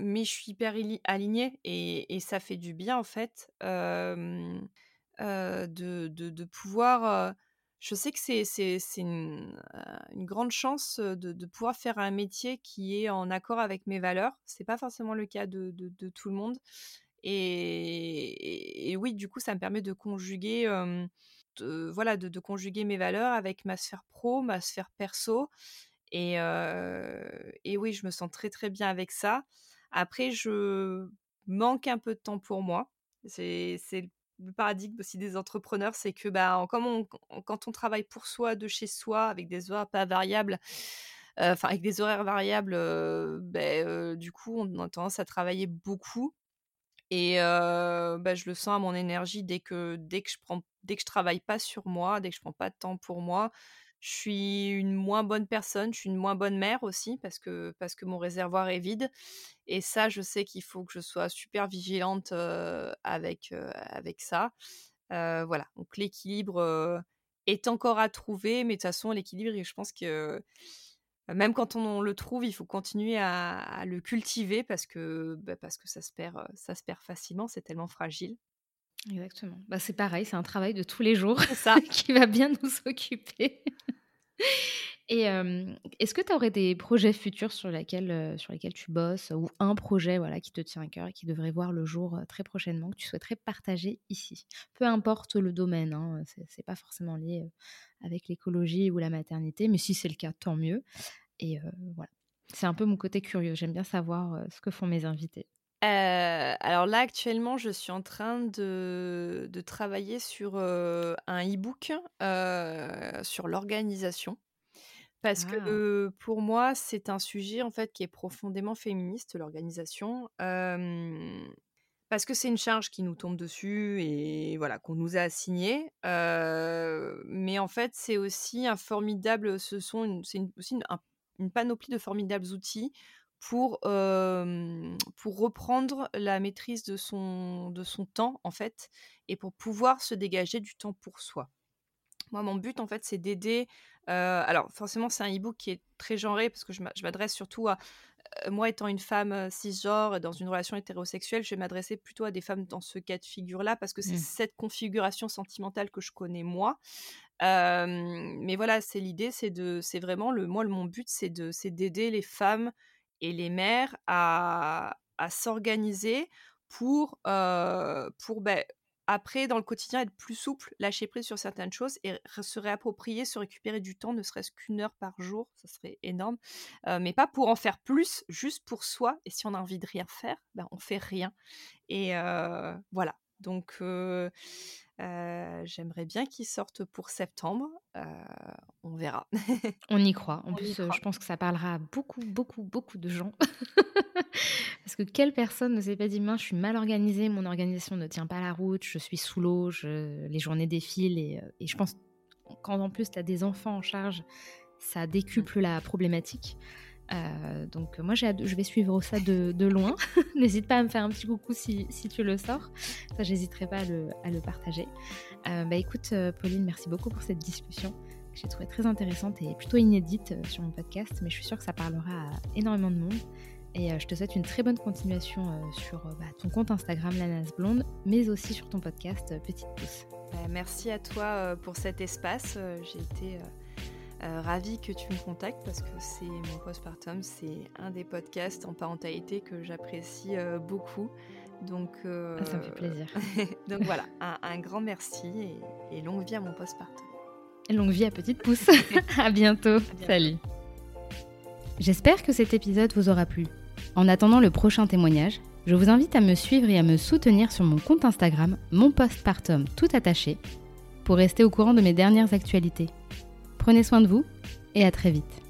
mais je suis hyper alignée et, ça fait du bien en fait de, de, pouvoir. je sais que c'est, une, grande chance de, pouvoir faire un métier qui est en accord avec mes valeurs. C'est pas forcément le cas de, de tout le monde. Et, et, oui, du coup, ça me permet de conjuguer, voilà, de, conjuguer mes valeurs avec ma sphère pro, ma sphère perso. Et, oui, je me sens très très bien avec ça. Après, je manque un peu de temps pour moi. C'est le paradigme aussi des entrepreneurs, c'est que bah, comme quand on travaille pour soi, de chez soi, avec des horaires pas variables, enfin avec des horaires variables, ben, du coup, on a tendance à travailler beaucoup. Et bah, je le sens à mon énergie dès que, dès que je prends, dès que je travaille pas sur moi, dès que je prends pas de temps pour moi, je suis une moins bonne personne, je suis une moins bonne mère aussi parce que, parce que mon réservoir est vide. Et ça, je sais qu'il faut que je sois super vigilante avec, avec ça. voilà, donc l'équilibre est encore à trouver, mais de toute façon, l'équilibre, je pense que même quand on le trouve, il faut continuer à, le cultiver parce que, bah, parce que ça, se perd, ça se perd facilement, c'est tellement fragile. Exactement. Bah, c'est pareil, c'est un travail de tous les jours ça. qui va bien nous occuper. Et est-ce que tu aurais des projets futurs sur, lesquels, sur lesquels tu bosses ou un projet voilà, qui te tient à cœur et qui devrait voir le jour très prochainement que tu souhaiterais partager ici? Peu importe le domaine, hein, c'est pas forcément lié avec l'écologie ou la maternité, mais si c'est le cas, tant mieux. Et voilà. C'est un peu mon côté curieux. J'aime bien savoir ce que font mes invités. Alors là, actuellement, je suis en train de, de travailler sur un e-book sur l'organisation. Parce que ah. pour moi, c'est un sujet en fait qui est profondément féministe, l'organisation. parce que c'est une charge qui nous tombe dessus et voilà qu'on nous a assignée. mais en fait, c'est aussi un formidable, ce sont c'est aussi une, panoplie de formidables outils pour, pour reprendre la maîtrise de son, de son temps, en fait, et pour pouvoir se dégager du temps pour soi. Moi, mon but, en fait, c'est d'aider. alors, forcément, c'est un e-book qui est très genré parce que je m'adresse surtout à. moi, étant une femme cisgenre dans une relation hétérosexuelle, je vais m'adresser plutôt à des femmes dans ce cas de figure-là parce que c'est mmh. cette configuration sentimentale que je connais moi. mais voilà, c'est l'idée, c'est de, c'est vraiment le, moi, mon but, c'est de, c'est d'aider les femmes et les mères à, s'organiser pour, pour ben, après, dans le quotidien, être plus souple, lâcher prise sur certaines choses et se réapproprier, se récupérer du temps, ne serait-ce qu'une heure par jour, ça serait énorme. mais pas pour en faire plus, juste pour soi. Et si on a envie de rien faire, ben on fait rien. Et voilà. Donc, j'aimerais bien qu'il sorte pour septembre. on verra. on y croit. En plus, je pense que ça parlera à beaucoup, beaucoup, beaucoup de gens. Parce que quelle personne ne s'est pas dit, mince, je suis mal organisée, mon organisation ne tient pas la route, je suis sous l'eau, les journées défilent. Et, et, je pense, quand en plus tu as des enfants en charge, ça décuple la problématique. Euh, donc moi je vais suivre ça de, loin. N'hésite pas à me faire un petit coucou si, tu le sors. Ça j'hésiterai pas à le, partager. Euh, bah écoute euh, Pauline, merci beaucoup pour cette discussion que j'ai trouvé très intéressante et plutôt inédite sur mon podcast, mais je suis sûre que ça parlera à énormément de monde. Et je te souhaite une très bonne continuation sur bah, ton compte Instagram Lanas Blonde, mais aussi sur ton podcast Petite Pouce. Bah, merci à toi pour cet espace. J'ai été ravie que tu me contactes parce que c'est mon postpartum, c'est un des podcasts en parentalité que j'apprécie beaucoup. Donc, ah, ça me fait plaisir. donc voilà, un, grand merci et, longue vie à mon postpartum. Longue vie à Petite Pouce. à, bientôt. Salut. J'espère que cet épisode vous aura plu. En attendant le prochain témoignage, je vous invite à me suivre et à me soutenir sur mon compte Instagram, mon postpartum tout attaché, pour rester au courant de mes dernières actualités. Prenez soin de vous et à très vite.